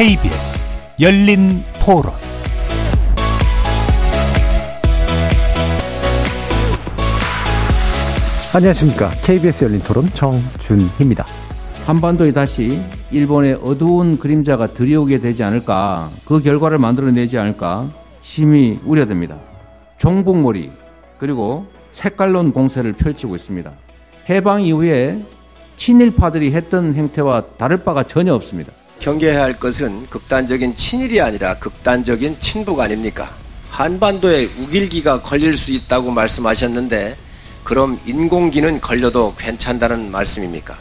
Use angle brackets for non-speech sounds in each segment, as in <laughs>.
KBS 열린 토론 안녕하십니까. KBS 열린 토론 정준희입니다. 한반도에 다시 일본의 어두운 그림자가 들이오게 되지 않을까, 그 결과를 만들어내지 않을까 심히 우려됩니다. 종북몰이 그리고 색깔론 공세를 펼치고 있습니다. 해방 이후에 친일파들이 했던 행태와 다를 바가 전혀 없습니다. 경계해야 할 것은 극단적인 친일이 아니라 극단적인 친북 아닙니까? 한반도에 우길기가 걸릴 수 있다고 말씀하셨는데 그럼 인공기는 걸려도 괜찮다는 말씀입니까?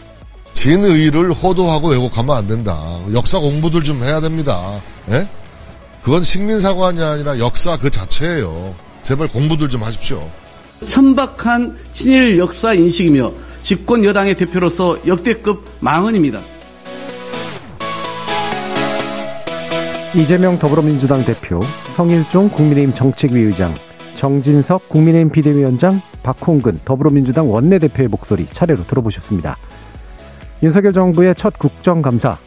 진의를 호도하고 왜곡하면 안 된다. 역사 공부들 좀 해야 됩니다. 예? 그건 식민사관이 아니라 역사 그 자체예요. 제발 공부들 좀 하십시오. 선박한 친일 역사 인식이며 집권 여당의 대표로서 역대급 망언입니다. 이재명 더불어민주당 대표, 성일종 국민의힘 정책위 의장, 정진석 국민의힘 비대위원장, 박홍근 더불어민주당 원내대표의 목소리 차례로 들어보셨습니다. 윤석열 정부의 첫 국정감사,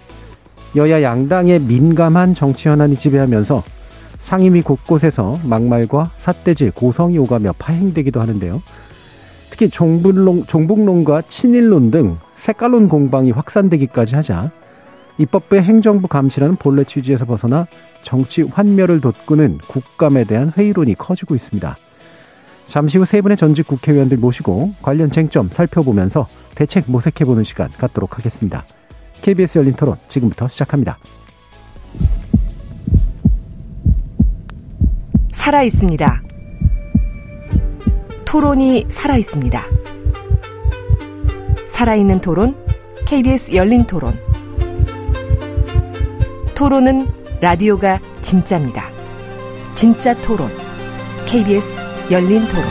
여야 양당의 민감한 정치 현안이 지배하면서 상임위 곳곳에서 막말과 삿대질, 고성이 오가며 파행되기도 하는데요. 특히 종북론, 종북론과 친일론 등 색깔론 공방이 확산되기까지 하자 입법부의 행정부 감시라는 본래 취지에서 벗어나 정치 환멸을 돋구는 국감에 대한 회의론이 커지고 있습니다. 잠시 후 세 분의 전직 국회의원들 모시고 관련 쟁점 살펴보면서 대책 모색해보는 시간 갖도록 하겠습니다. KBS 열린 토론 지금부터 시작합니다. 살아 있습니다. 토론이 살아 있습니다. 살아있는 토론, KBS 열린 토론. 토론은 라디오가 진짜입니다. 진짜 토론, KBS 열린 토론.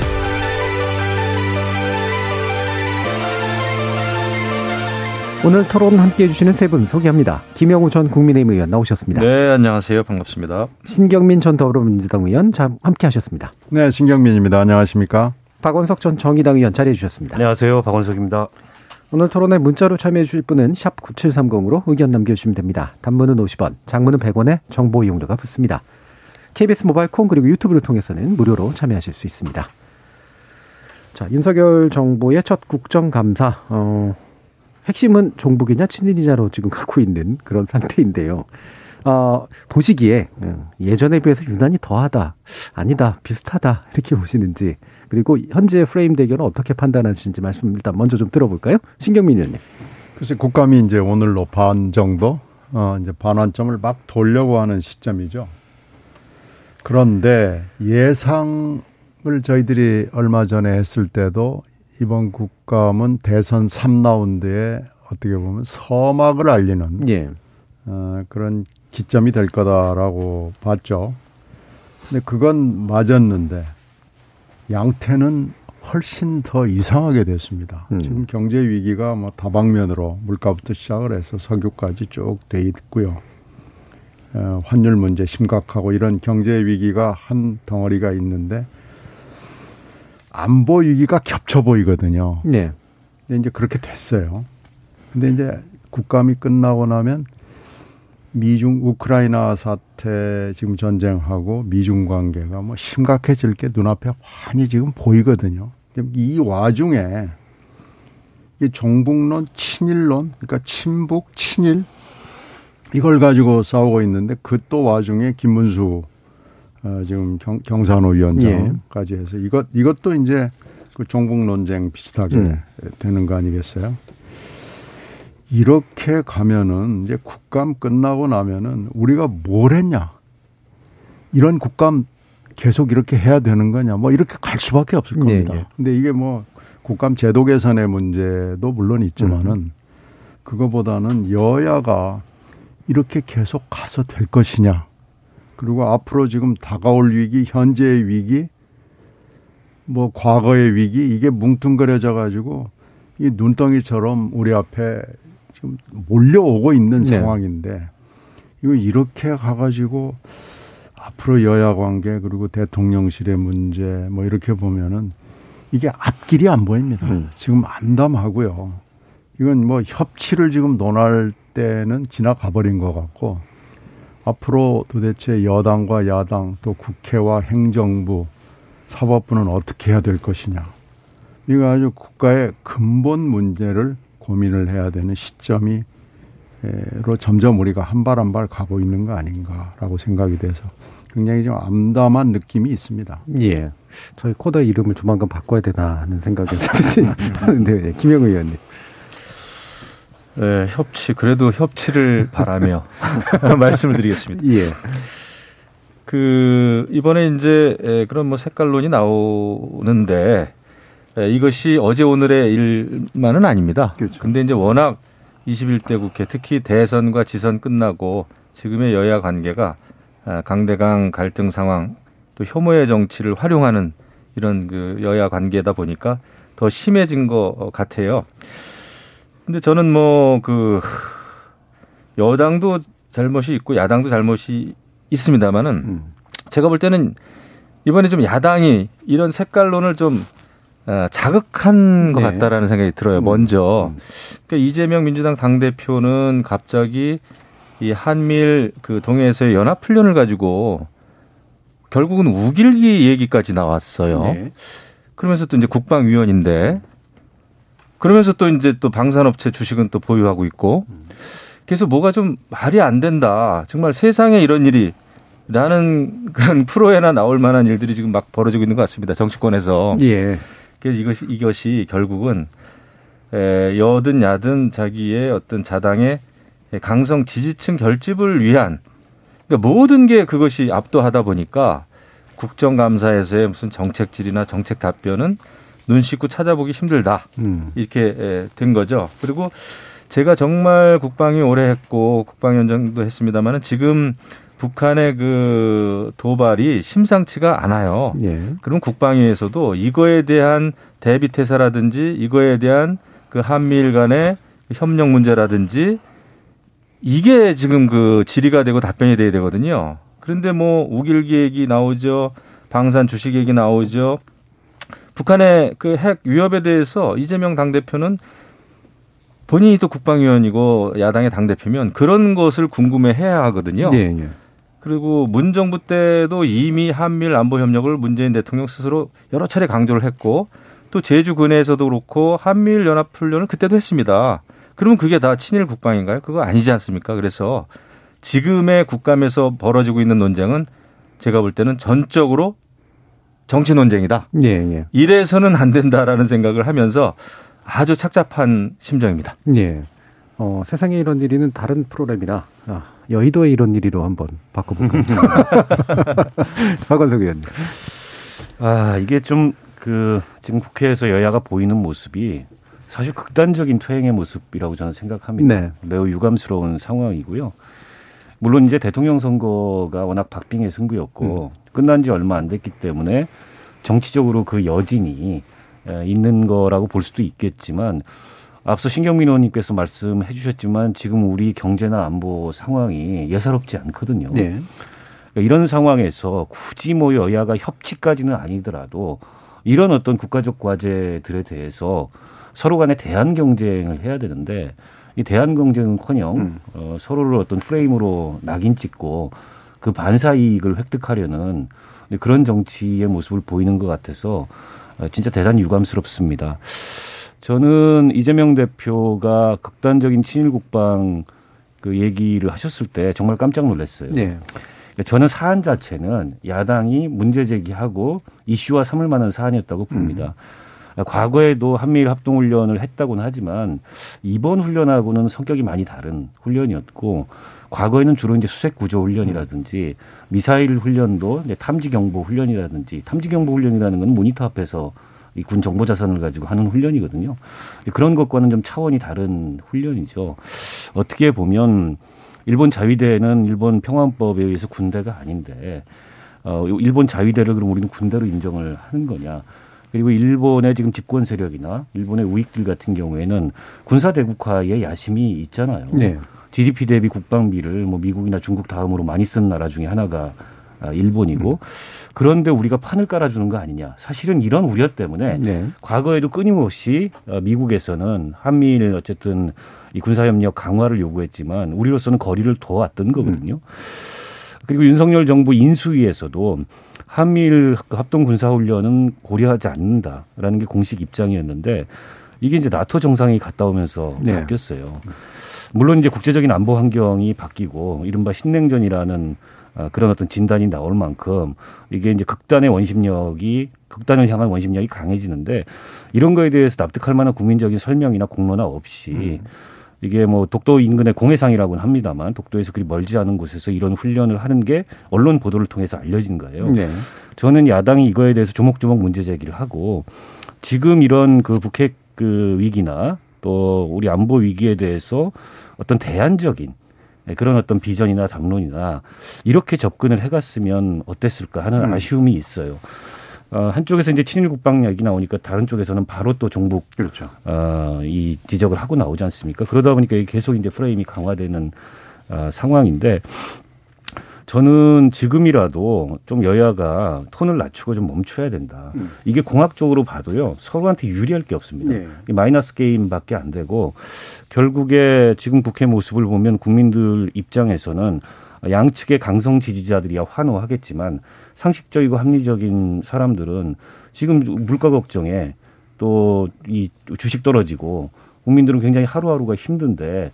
오늘 토론 함께 해주시는 세 분 소개합니다. 김영우 전 국민의힘 의원 나오셨습니다. 네, 안녕하세요. 반갑습니다. 신경민 전 더불어민주당 의원 함께 하셨습니다. 네, 신경민입니다. 안녕하십니까? 박원석 전 정의당 의원 자리해 주셨습니다. 안녕하세요. 박원석입니다. 오늘 토론에 문자로 참여해 주실 분은 샵 9730으로 의견 남겨주시면 됩니다. 단문은 50원, 장문은 100원에 정보 이용료가 붙습니다. KBS 모바일 콩 그리고 유튜브를 통해서는 무료로 참여하실 수 있습니다. 자, 윤석열 정부의 첫 국정감사, 어, 핵심은 종북이냐 친일이냐로 지금 갖고 있는 그런 상태인데요. 어, 보시기에 어, 예전에 비해서 유난히 더하다, 아니다, 비슷하다 이렇게 보시는지 그리고 현재 프레임 대결을 어떻게 판단하시는지 말씀 일단 먼저 좀 들어볼까요? 신경민 의원님. 글쎄 국감이 이제 오늘로 반 정도 어, 이제 반환점을 막 돌려고 하는 시점이죠. 그런데 예상을 저희들이 얼마 전에 했을 때도 이번 국감은 대선 3라운드에 어떻게 보면 서막을 알리는 예. 어, 그런 기점이 될 거다라고 봤죠. 근데 그건 맞았는데 양태는 훨씬 더 이상하게 됐습니다. 음. 지금 경제 위기가 뭐 다방면으로 물가부터 시작을 해서 석유까지 쭉 돼 있고요. 어, 환율 문제 심각하고 이런 경제 위기가 한 덩어리가 있는데 안보 위기가 겹쳐 보이거든요. 네. 근데 이제 그렇게 됐어요. 근데 이제 국감이 끝나고 나면 미중 우크라이나 사태 지금 전쟁하고 미중 관계가 뭐 심각해질 게 눈앞에 환히 지금 보이거든요. 이 와중에 이 종북론, 친일론, 그러니까 친북, 친일 이걸 가지고 싸우고 있는데 그 또 와중에 김문수 어, 지금 경, 경산호 위원장까지 해서 이것 이것도 이제 그 종북 논쟁 비슷하게 음. 되는 거 아니겠어요? 이렇게 가면은 이제 국감 끝나고 나면은 우리가 뭘 했냐? 이런 국감 계속 이렇게 해야 되는 거냐? 뭐 이렇게 갈 수밖에 없을 네, 겁니다. 네, 네. 근데 이게 뭐 국감 제도 개선의 문제도 물론 있지만은 음. 그거보다는 여야가 이렇게 계속 가서 될 것이냐? 그리고 앞으로 지금 다가올 위기, 현재의 위기, 뭐 과거의 위기 이게 뭉뚱그려져 가지고 이 눈덩이처럼 우리 앞에 지금 몰려오고 있는 네. 상황인데 이거 이렇게 가가지고 앞으로 여야 관계 그리고 대통령실의 문제 뭐 이렇게 보면은 이게 앞길이 안 보입니다. 음. 지금 암담하고요. 이건 뭐 협치를 지금 논할 때는 지나가 버린 것 같고 앞으로 도대체 여당과 야당 또 국회와 행정부 사법부는 어떻게 해야 될 것이냐. 이거 아주 국가의 근본 문제를 고민을 해야 되는 시점이 로 점점 우리가 한 발 한 발 가고 있는 거 아닌가라고 생각이 돼서 굉장히 좀 암담한 느낌이 있습니다. 예. 저희 코더 이름을 조만간 바꿔야 되나 하는 생각이 <laughs> 하는데 예, 김영 의원님. 네, 협치 그래도 협치를 바라며 <laughs> 말씀을 드리겠습니다. 예. 그 이번에 이제 그런 뭐 색깔론이 나오는데 이것이 어제 오늘의 일만은 아닙니다. 그렇죠. 근데 이제 워낙 21대 국회 특히 대선과 지선 끝나고 지금의 여야 관계가 아, 강대강 갈등 상황 또 혐오의 정치를 활용하는 이런 그 여야 관계다 보니까 더 심해진 것 같아요. 근데 저는 뭐 그 여당도 잘못이 있고 야당도 잘못이 있습니다만은 음. 제가 볼 때는 이번에 좀 야당이 이런 색깔론을 좀 어, 자극한 것 네. 같다라는 생각이 들어요. 음. 먼저 음. 그러니까 이재명 민주당 당 대표는 갑자기 이 한미일 그 동해에서의 연합 훈련을 가지고 결국은 우길기 얘기까지 나왔어요. 네. 그러면서 또 이제 국방위원인데 그러면서 또 이제 또 방산업체 주식은 또 보유하고 있고 그래서 뭐가 좀 말이 안 된다. 정말 세상에 이런 일이 라는 그런 프로에나 나올 만한 일들이 지금 막 벌어지고 있는 것 같습니다. 정치권에서. 예. 그래서 이것이 이것이 결국은 에, 여든 야든 자기의 어떤 자당의 강성 지지층 결집을 위한 그러니까 모든 게 그것이 압도하다 보니까 국정감사에서의 무슨 정책 질이나 정책 답변은 눈 씻고 찾아보기 힘들다 음. 이렇게 된 거죠. 그리고 제가 정말 국방이 오래 했고 국방위원장도 했습니다만은 지금 북한의 그 도발이 심상치가 않아요. 예. 그럼 국방위에서도 이거에 대한 대비 태세라든지 이거에 대한 그 한미일 간의 협력 문제라든지 이게 지금 그 질의가 되고 답변이 돼야 되거든요. 그런데 뭐 우길기 얘기 나오죠. 방산 주식 얘기 나오죠. 북한의 그 핵 위협에 대해서 이재명 당대표는 본인이 또 국방위원이고 야당의 당대표면 그런 것을 궁금해 해야 하거든요. 네, 네. 그리고 문 정부 때도 이미 한미일 안보 협력을 문재인 대통령 스스로 여러 차례 강조를 했고 또 제주 근해에서도 그렇고 한미일 연합 훈련을 그때도 했습니다. 그러면 그게 다 친일 국방인가요? 그거 아니지 않습니까? 그래서 지금의 국감에서 벌어지고 있는 논쟁은 제가 볼 때는 전적으로 정치 논쟁이다. 예, 예. 이래서는 안 된다라는 생각을 하면서 아주 착잡한 심정입니다. 예. 어, 세상에 이런 일이는 다른 프로그램이라 아, 여의도에 이런 일이로 한번 바꿔볼까요? <laughs> 박원석 의원님. 아, 이게 좀 그 지금 국회에서 여야가 보이는 모습이 사실 극단적인 퇴행의 모습이라고 저는 생각합니다. 네. 매우 유감스러운 상황이고요. 물론 이제 대통령 선거가 워낙 박빙의 승부였고 음. 끝난 지 얼마 안 됐기 때문에 정치적으로 그 여진이 있는 거라고 볼 수도 있겠지만 앞서 신경민 의원님께서 말씀해 주셨지만 지금 우리 경제나 안보 상황이 예사롭지 않거든요. 네. 그러니까 이런 상황에서 굳이 뭐 여야가 협치까지는 아니더라도 이런 어떤 국가적 과제들에 대해서 서로 간에 대한 경쟁을 해야 되는데 이 대한 경쟁은커녕 음. 어, 서로를 어떤 프레임으로 낙인 찍고 그 반사 이익을 획득하려는 그런 정치의 모습을 보이는 것 같아서 어, 진짜 대단히 유감스럽습니다. 저는 이재명 대표가 극단적인 친일 국방 그 얘기를 하셨을 때 정말 깜짝 놀랐어요. 네. 저는 사안 자체는 야당이 문제 제기하고 이슈화 삼을 만한 사안이었다고 봅니다. 음. 과거에도 한미일 합동훈련을 했다고는 하지만 이번 훈련하고는 성격이 많이 다른 훈련이었고 과거에는 주로 이제 수색 구조 훈련이라든지 미사일 훈련도 이제 탐지 경보 훈련이라든지 탐지 경보 훈련이라는 건 모니터 앞에서 이 군 정보 자산을 가지고 하는 훈련이거든요. 그런 것과는 좀 차원이 다른 훈련이죠. 어떻게 보면 일본 자위대는 일본 평화법에 의해서 군대가 아닌데 어 일본 자위대를 그럼 우리는 군대로 인정을 하는 거냐? 그리고 일본의 지금 집권 세력이나 일본의 우익들 같은 경우에는 군사 대국화에 야심이 있잖아요. 네. GDP 대비 국방비를 뭐 미국이나 중국 다음으로 많이 쓴 나라 중에 하나가 아, 일본이고 음. 그런데 우리가 판을 깔아주는 거 아니냐. 사실은 이런 우려 때문에 네. 과거에도 끊임없이 어, 미국에서는 한미일 어쨌든 이 군사협력 강화를 요구했지만 우리로서는 거리를 둬왔던 거거든요. 음. 그리고 윤석열 정부 인수위에서도 한미일 합동 군사훈련은 고려하지 않는다라는 게 공식 입장이었는데 이게 이제 나토 정상이 갔다 오면서 네. 바뀌었어요. 물론 이제 국제적인 안보 환경이 바뀌고 이른바 신냉전이라는 어, 그런 어떤 진단이 나올 만큼 이게 이제 극단의 원심력이 극단을 향한 원심력이 강해지는데 이런 거에 대해서 납득할 만한 국민적인 설명이나 공론화 없이 음. 이게 뭐 독도 인근의 공해상이라고는 합니다만 독도에서 그리 멀지 않은 곳에서 이런 훈련을 하는 게 언론 보도를 통해서 알려진 거예요. 네. 저는 야당이 이거에 대해서 조목조목 문제 제기를 하고 지금 이런 그 북핵 그 위기나 또 우리 안보 위기에 대해서 어떤 대안적인 그런 어떤 비전이나 담론이나 이렇게 접근을 해갔으면 어땠을까 하는 음. 아쉬움이 있어요. 어, 한쪽에서 이제 친일 국방 얘기 나오니까 다른 쪽에서는 바로 또 종북 그렇죠. 어, 이 지적을 하고 나오지 않습니까? 그러다 보니까 계속 이제 프레임이 강화되는 어, 상황인데 저는 지금이라도 좀 여야가 톤을 낮추고 좀 멈춰야 된다. 음. 이게 공학적으로 봐도요 서로한테 유리할 게 없습니다. 네. 마이너스 게임밖에 안 되고 결국에 지금 국회 모습을 보면 국민들 입장에서는 양측의 강성 지지자들이야 환호하겠지만 상식적이고 합리적인 사람들은 지금 물가 걱정에 또 이 주식 떨어지고 국민들은 굉장히 하루하루가 힘든데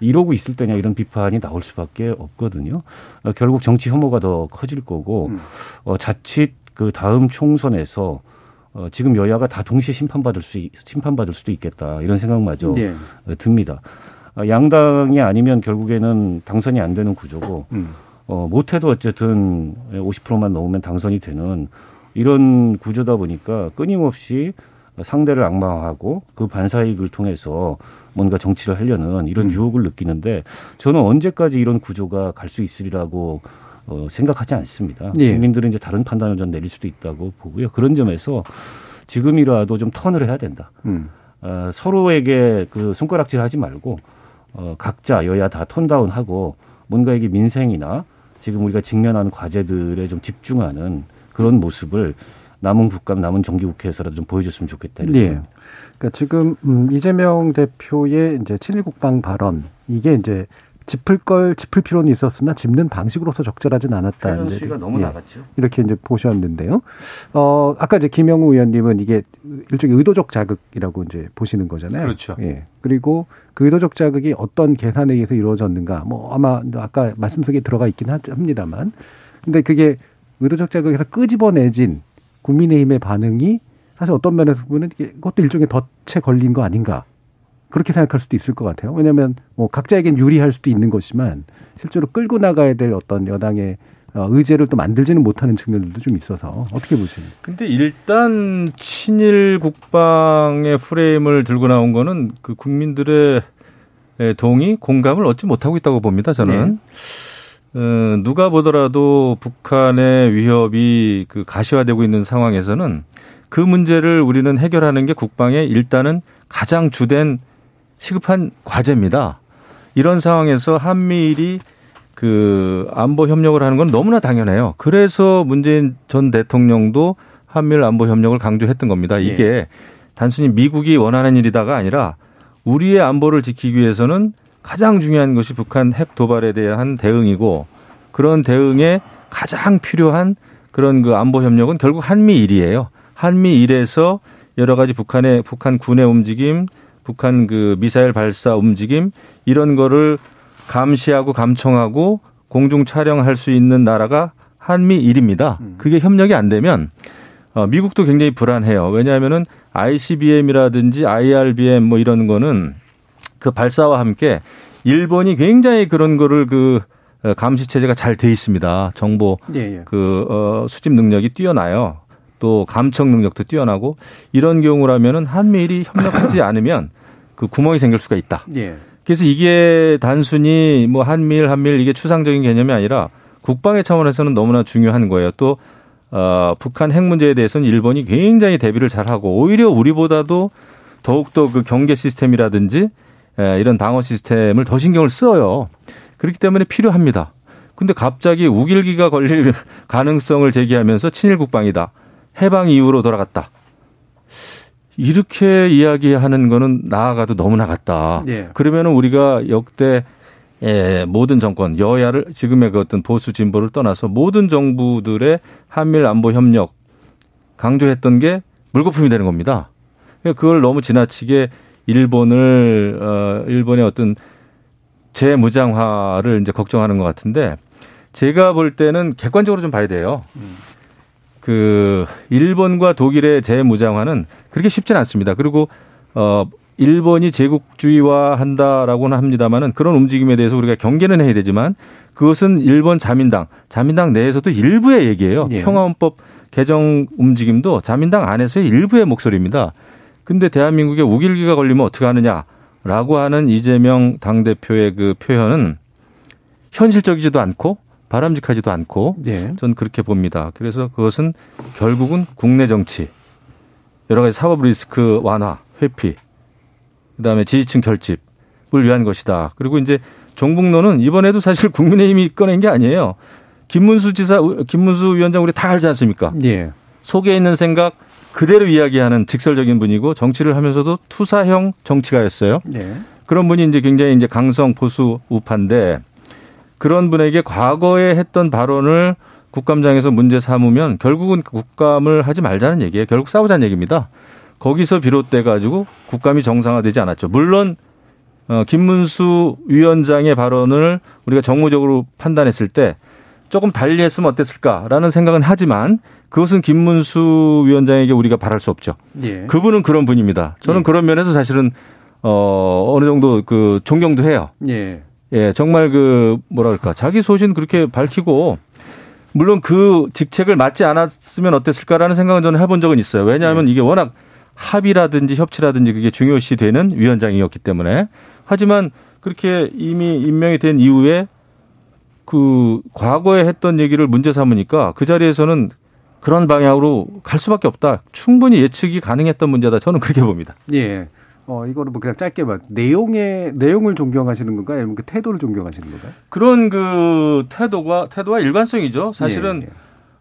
이러고 있을 때냐 이런 비판이 나올 수밖에 없거든요. 어, 결국 정치 혐오가 더 커질 거고 음. 어, 자칫 그 다음 총선에서 어, 지금 여야가 다 동시에 심판받을 수 심판받을 수도 있겠다 이런 생각마저 네. 듭니다. 어, 양당이 아니면 결국에는 당선이 안 되는 구조고 음. 어, 못해도 어쨌든 50%만 넘으면 당선이 되는 이런 구조다 보니까 끊임없이 상대를 악마화하고 그 반사 이익을 통해서 뭔가 정치를 하려는 이런 음. 유혹을 느끼는데 저는 언제까지 이런 구조가 갈 수 있으리라고 어, 생각하지 않습니다. 예. 국민들은 이제 다른 판단을 좀 내릴 수도 있다고 보고요. 그런 점에서 지금이라도 좀 턴을 해야 된다. 음. 어, 서로에게 그 손가락질 하지 말고 어, 각자 여야 다 톤다운하고 뭔가 이게 민생이나 지금 우리가 직면하는 과제들에 좀 집중하는 그런 모습을 남은 국감, 남은 정기국회에서라도 좀 보여줬으면 좋겠다. 이런 네. 그러니까 지금 음, 이재명 대표의 이제 친일 국방 발언 이게 이제 짚을 걸 짚을 필요는 있었으나 짚는 방식으로서 적절하진 않았다. 시가 너무 예, 나갔죠. 이렇게 이제 보셨는데요. 어 아까 이제 김영우 의원님은 이게 일종의 의도적 자극이라고 이제 보시는 거잖아요. 그렇죠. 예. 그리고 그 의도적 자극이 어떤 계산에 의해서 이루어졌는가, 뭐 아마 아까 말씀 속에 들어가 있긴 합니다만, 근데 그게 의도적 자극에서 끄집어내진 국민의힘의 반응이 사실 어떤 면에서 보면 이것도 일종의 덫에 걸린 거 아닌가. 그렇게 생각할 수도 있을 것 같아요. 왜냐하면 뭐 각자에겐 유리할 수도 있는 것이지만 실제로 끌고 나가야 될 어떤 여당의 어, 의제를 또 만들지는 못하는 측면들도 좀 있어서 어떻게 보십니까? 근데 일단 친일 국방의 프레임을 들고 나온 거는 그 국민들의 동의, 공감을 얻지 못하고 있다고 봅니다. 저는. 네. 어, 누가 보더라도 북한의 위협이 그 가시화되고 있는 상황에서는 그 문제를 우리는 해결하는 게 국방의 일단은 가장 주된 시급한 과제입니다. 이런 상황에서 한미일이 그 안보 협력을 하는 건 너무나 당연해요. 그래서 문재인 전 대통령도 한미일 안보 협력을 강조했던 겁니다. 이게 네. 단순히 미국이 원하는 일이다가 아니라 우리의 안보를 지키기 위해서는 가장 중요한 것이 북한 핵 도발에 대한 대응이고 그런 대응에 가장 필요한 그런 그 안보 협력은 결국 한미일이에요. 한미일에서 여러 가지 북한의 북한 군의 움직임, 북한 그 미사일 발사 움직임 이런 거를 감시하고 감청하고 공중 촬영할 수 있는 나라가 한미일입니다. 음. 그게 협력이 안 되면 어, 미국도 굉장히 불안해요. 왜냐하면은 ICBM이라든지 IRBM 뭐 이런 거는 그 발사와 함께 일본이 굉장히 그런 거를 그 어, 감시 체제가 잘 돼 있습니다. 정보 예, 예. 그 어, 수집 능력이 뛰어나요. 또 감청 능력도 뛰어나고 이런 경우라면은 한미일이 협력하지 <coughs> 않으면 그 구멍이 생길 수가 있다. 예. 그래서 이게 단순히 뭐 한미일 한미일 이게 추상적인 개념이 아니라 국방의 차원에서는 너무나 중요한 거예요. 또 어, 북한 핵 문제에 대해서는 일본이 굉장히 대비를 잘하고 오히려 우리보다도 더욱더 그 경계 시스템이라든지 에, 이런 방어 시스템을 더 신경을 써요. 그렇기 때문에 필요합니다. 근데 갑자기 우길기가 걸릴 <laughs> 가능성을 제기하면서 친일 국방이다. 해방 이후로 돌아갔다. 이렇게 이야기하는 거는 나아가도 너무 나갔다. 예. 그러면은 우리가 역대 예, 모든 정권, 여야를 지금의 그 어떤 보수 진보를 떠나서 모든 정부들의 한밀 안보 협력 강조했던 게 물거품이 되는 겁니다. 그걸 너무 지나치게 일본을 어 일본의 어떤 재무장화를 이제 걱정하는 것 같은데 제가 볼 때는 객관적으로 좀 봐야 돼요. 그 일본과 독일의 재무장화는 그렇게 쉽지는 않습니다. 그리고 어 일본이 제국주의화 한다라고는 합니다만은 그런 움직임에 대해서 우리가 경계는 해야 되지만 그것은 일본 자민당, 자민당 내에서도 일부의 얘기예요. 예. 평화헌법 개정 움직임도 자민당 안에서의 일부의 목소리입니다. 근데 대한민국에 우길기가 걸리면 어떻게 하느냐라고 하는 이재명 당대표의 그 표현은 현실적이지도 않고 바람직하지도 않고 예. 전 그렇게 봅니다. 그래서 그것은 결국은 국내 정치 여러 가지 사법 리스크 완화, 회피, 그다음에 지지층 결집을 위한 것이다. 그리고 이제 종북론은 이번에도 사실 <laughs> 국민의힘이 꺼낸 게 아니에요. 김문수 지사, 김문수 위원장 우리 다 알지 않습니까? 예. 속에 있는 생각 그대로 이야기하는 직설적인 분이고 정치를 하면서도 투사형 정치가였어요. 예. 그런 분이 이제 굉장히 이제 강성 보수 우파인데 그런 분에게 과거에 했던 발언을 국감장에서 문제 삼으면 결국은 국감을 하지 말자는 얘기예요. 결국 싸우자는 얘기입니다. 거기서 비롯돼 가지고 국감이 정상화되지 않았죠. 물론 어 김문수 위원장의 발언을 우리가 정무적으로 판단했을 때 조금 달리 했으면 어땠을까라는 생각은 하지만 그것은 김문수 위원장에게 우리가 바랄 수 없죠. 예. 그분은 그런 분입니다. 저는 예. 그런 면에서 사실은 어 어느 정도 그 존경도 해요. 예. 예, 정말 그 뭐랄까 자기 소신 그렇게 밝히고 물론 그 직책을 맡지 않았으면 어땠을까라는 생각은 저는 해본 적은 있어요. 왜냐하면 예. 이게 워낙 합의라든지 협치라든지 그게 중요시 되는 위원장이었기 때문에 하지만 그렇게 이미 임명이 된 이후에 그 과거에 했던 얘기를 문제 삼으니까 그 자리에서는 그런 방향으로 갈 수밖에 없다. 충분히 예측이 가능했던 문제다. 저는 그렇게 봅니다. 예. 어, 이거를 뭐 그냥 짧게 봐. 내용의, 내용을 존경하시는 건가요? 아니면 그 태도를 존경하시는 건가요? 그런 그 태도가, 태도와 일관성이죠. 사실은 예, 예.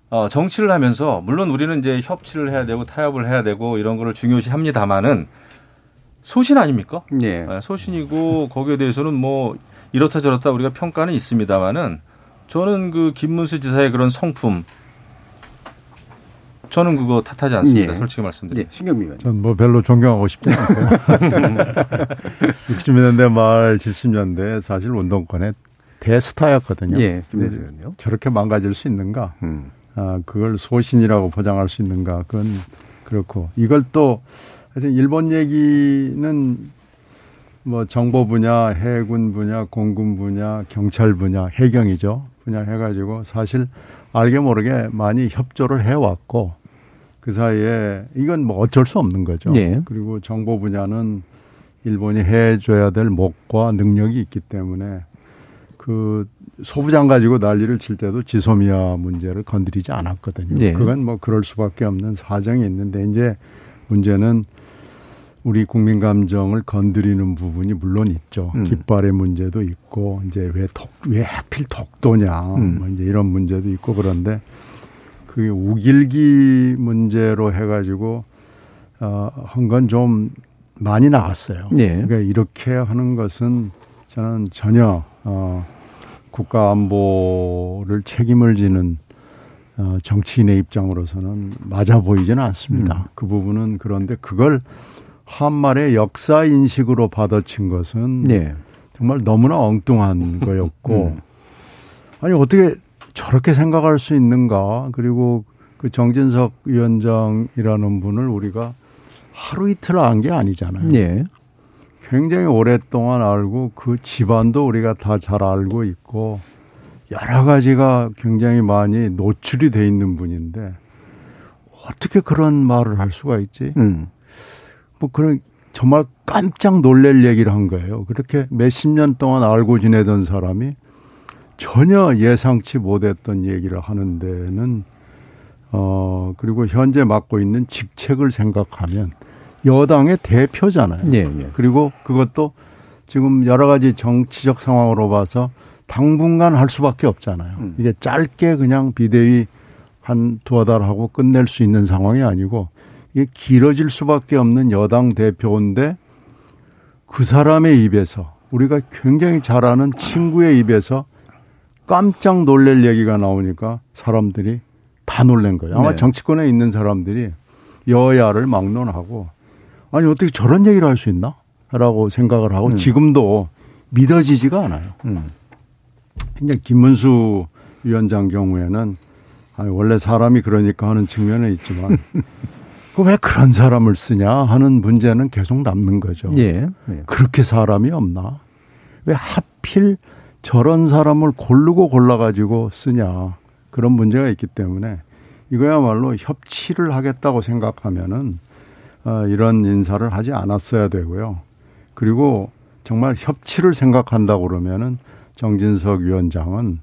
어, 정치를 하면서, 물론 우리는 이제 협치를 해야 되고 타협을 해야 되고 이런 거를 중요시 합니다만은 소신 아닙니까? 예. 네, 소신이고 거기에 대해서는 뭐 이렇다 저렇다 우리가 평가는 있습니다만은 저는 그 김문수 지사의 그런 성품 저는 그거 탓하지 않습니다. 예. 솔직히 말씀드리면. 예. 신경미 의원. 전뭐 별로 존경하고 싶지 않고 60년대 말 70년대 사실 운동권의 대스타였거든요. 예. 저렇게 망가질 수 있는가? 음. 아, 그걸 소신이라고 포장할 수 있는가? 그건 그렇고 이걸 또 하여튼 일본 얘기는 뭐 정보 분야, 해군 분야, 공군 분야, 경찰 분야, 해경이죠. 분야 해가지고 사실 알게 모르게 많이 협조를 해왔고 그 사이에 이건 뭐 어쩔 수 없는 거죠. 네. 그리고 정보 분야는 일본이 해줘야 될 목과 능력이 있기 때문에 그 소부장 가지고 난리를 칠 때도 지소미아 문제를 건드리지 않았거든요. 네. 그건 뭐 그럴 수밖에 없는 사정이 있는데 이제 문제는 우리 국민 감정을 건드리는 부분이 물론 있죠. 음. 깃발의 문제도 있고 이제 왜 독, 왜 하필 독도냐 음. 뭐 이제 이런 문제도 있고 그런데 그게 우길기 문제로 해가지고 어 한 건 좀 많이 나왔어요. 네. 그러니까 이렇게 하는 것은 저는 전혀 어 국가 안보를 책임을 지는 어 정치인의 입장으로서는 맞아 보이지는 않습니다. 음. 그 부분은 그런데 그걸 한말의 역사 인식으로 받아친 것은 네. 정말 너무나 엉뚱한 <laughs> 거였고 음. 아니 어떻게 저렇게 생각할 수 있는가 그리고 그 정진석 위원장이라는 분을 우리가 하루 이틀 안 게 아니잖아요. 네. 굉장히 오랫동안 알고 그 집안도 우리가 다 잘 알고 있고 여러 가지가 굉장히 많이 노출이 돼 있는 분인데 어떻게 그런 말을 할 수가 있지? 음. 뭐 그런 정말 깜짝 놀랄 얘기를 한 거예요. 그렇게 몇십 년 동안 알고 지내던 사람이 전혀 예상치 못했던 얘기를 하는 데는 어 그리고 현재 맡고 있는 직책을 생각하면 여당의 대표잖아요. 네, 네. 그리고 그것도 지금 여러 가지 정치적 상황으로 봐서 당분간 할 수밖에 없잖아요. 음. 이게 짧게 그냥 비대위 한 두어 달 하고 끝낼 수 있는 상황이 아니고 이게 길어질 수밖에 없는 여당 대표인데 그 사람의 입에서 우리가 굉장히 잘 아는 친구의 입에서 깜짝 놀랄 얘기가 나오니까 사람들이 다 놀란 거예요. 아마 네. 정치권에 있는 사람들이 여야를 막론하고 아니 어떻게 저런 얘기를 할 수 있나? 라고 생각을 하고 음. 지금도 믿어지지가 않아요. 음. 근데 김문수 위원장 경우에는 아니 원래 사람이 그러니까 하는 측면은 있지만 <laughs> 그 왜 그런 사람을 쓰냐 하는 문제는 계속 남는 거죠. 예. 예. 그렇게 사람이 없나? 왜 하필 저런 사람을 고르고 골라가지고 쓰냐. 그런 문제가 있기 때문에 이거야말로 협치를 하겠다고 생각하면은 어, 이런 인사를 하지 않았어야 되고요. 그리고 정말 협치를 생각한다고 그러면은 정진석 위원장은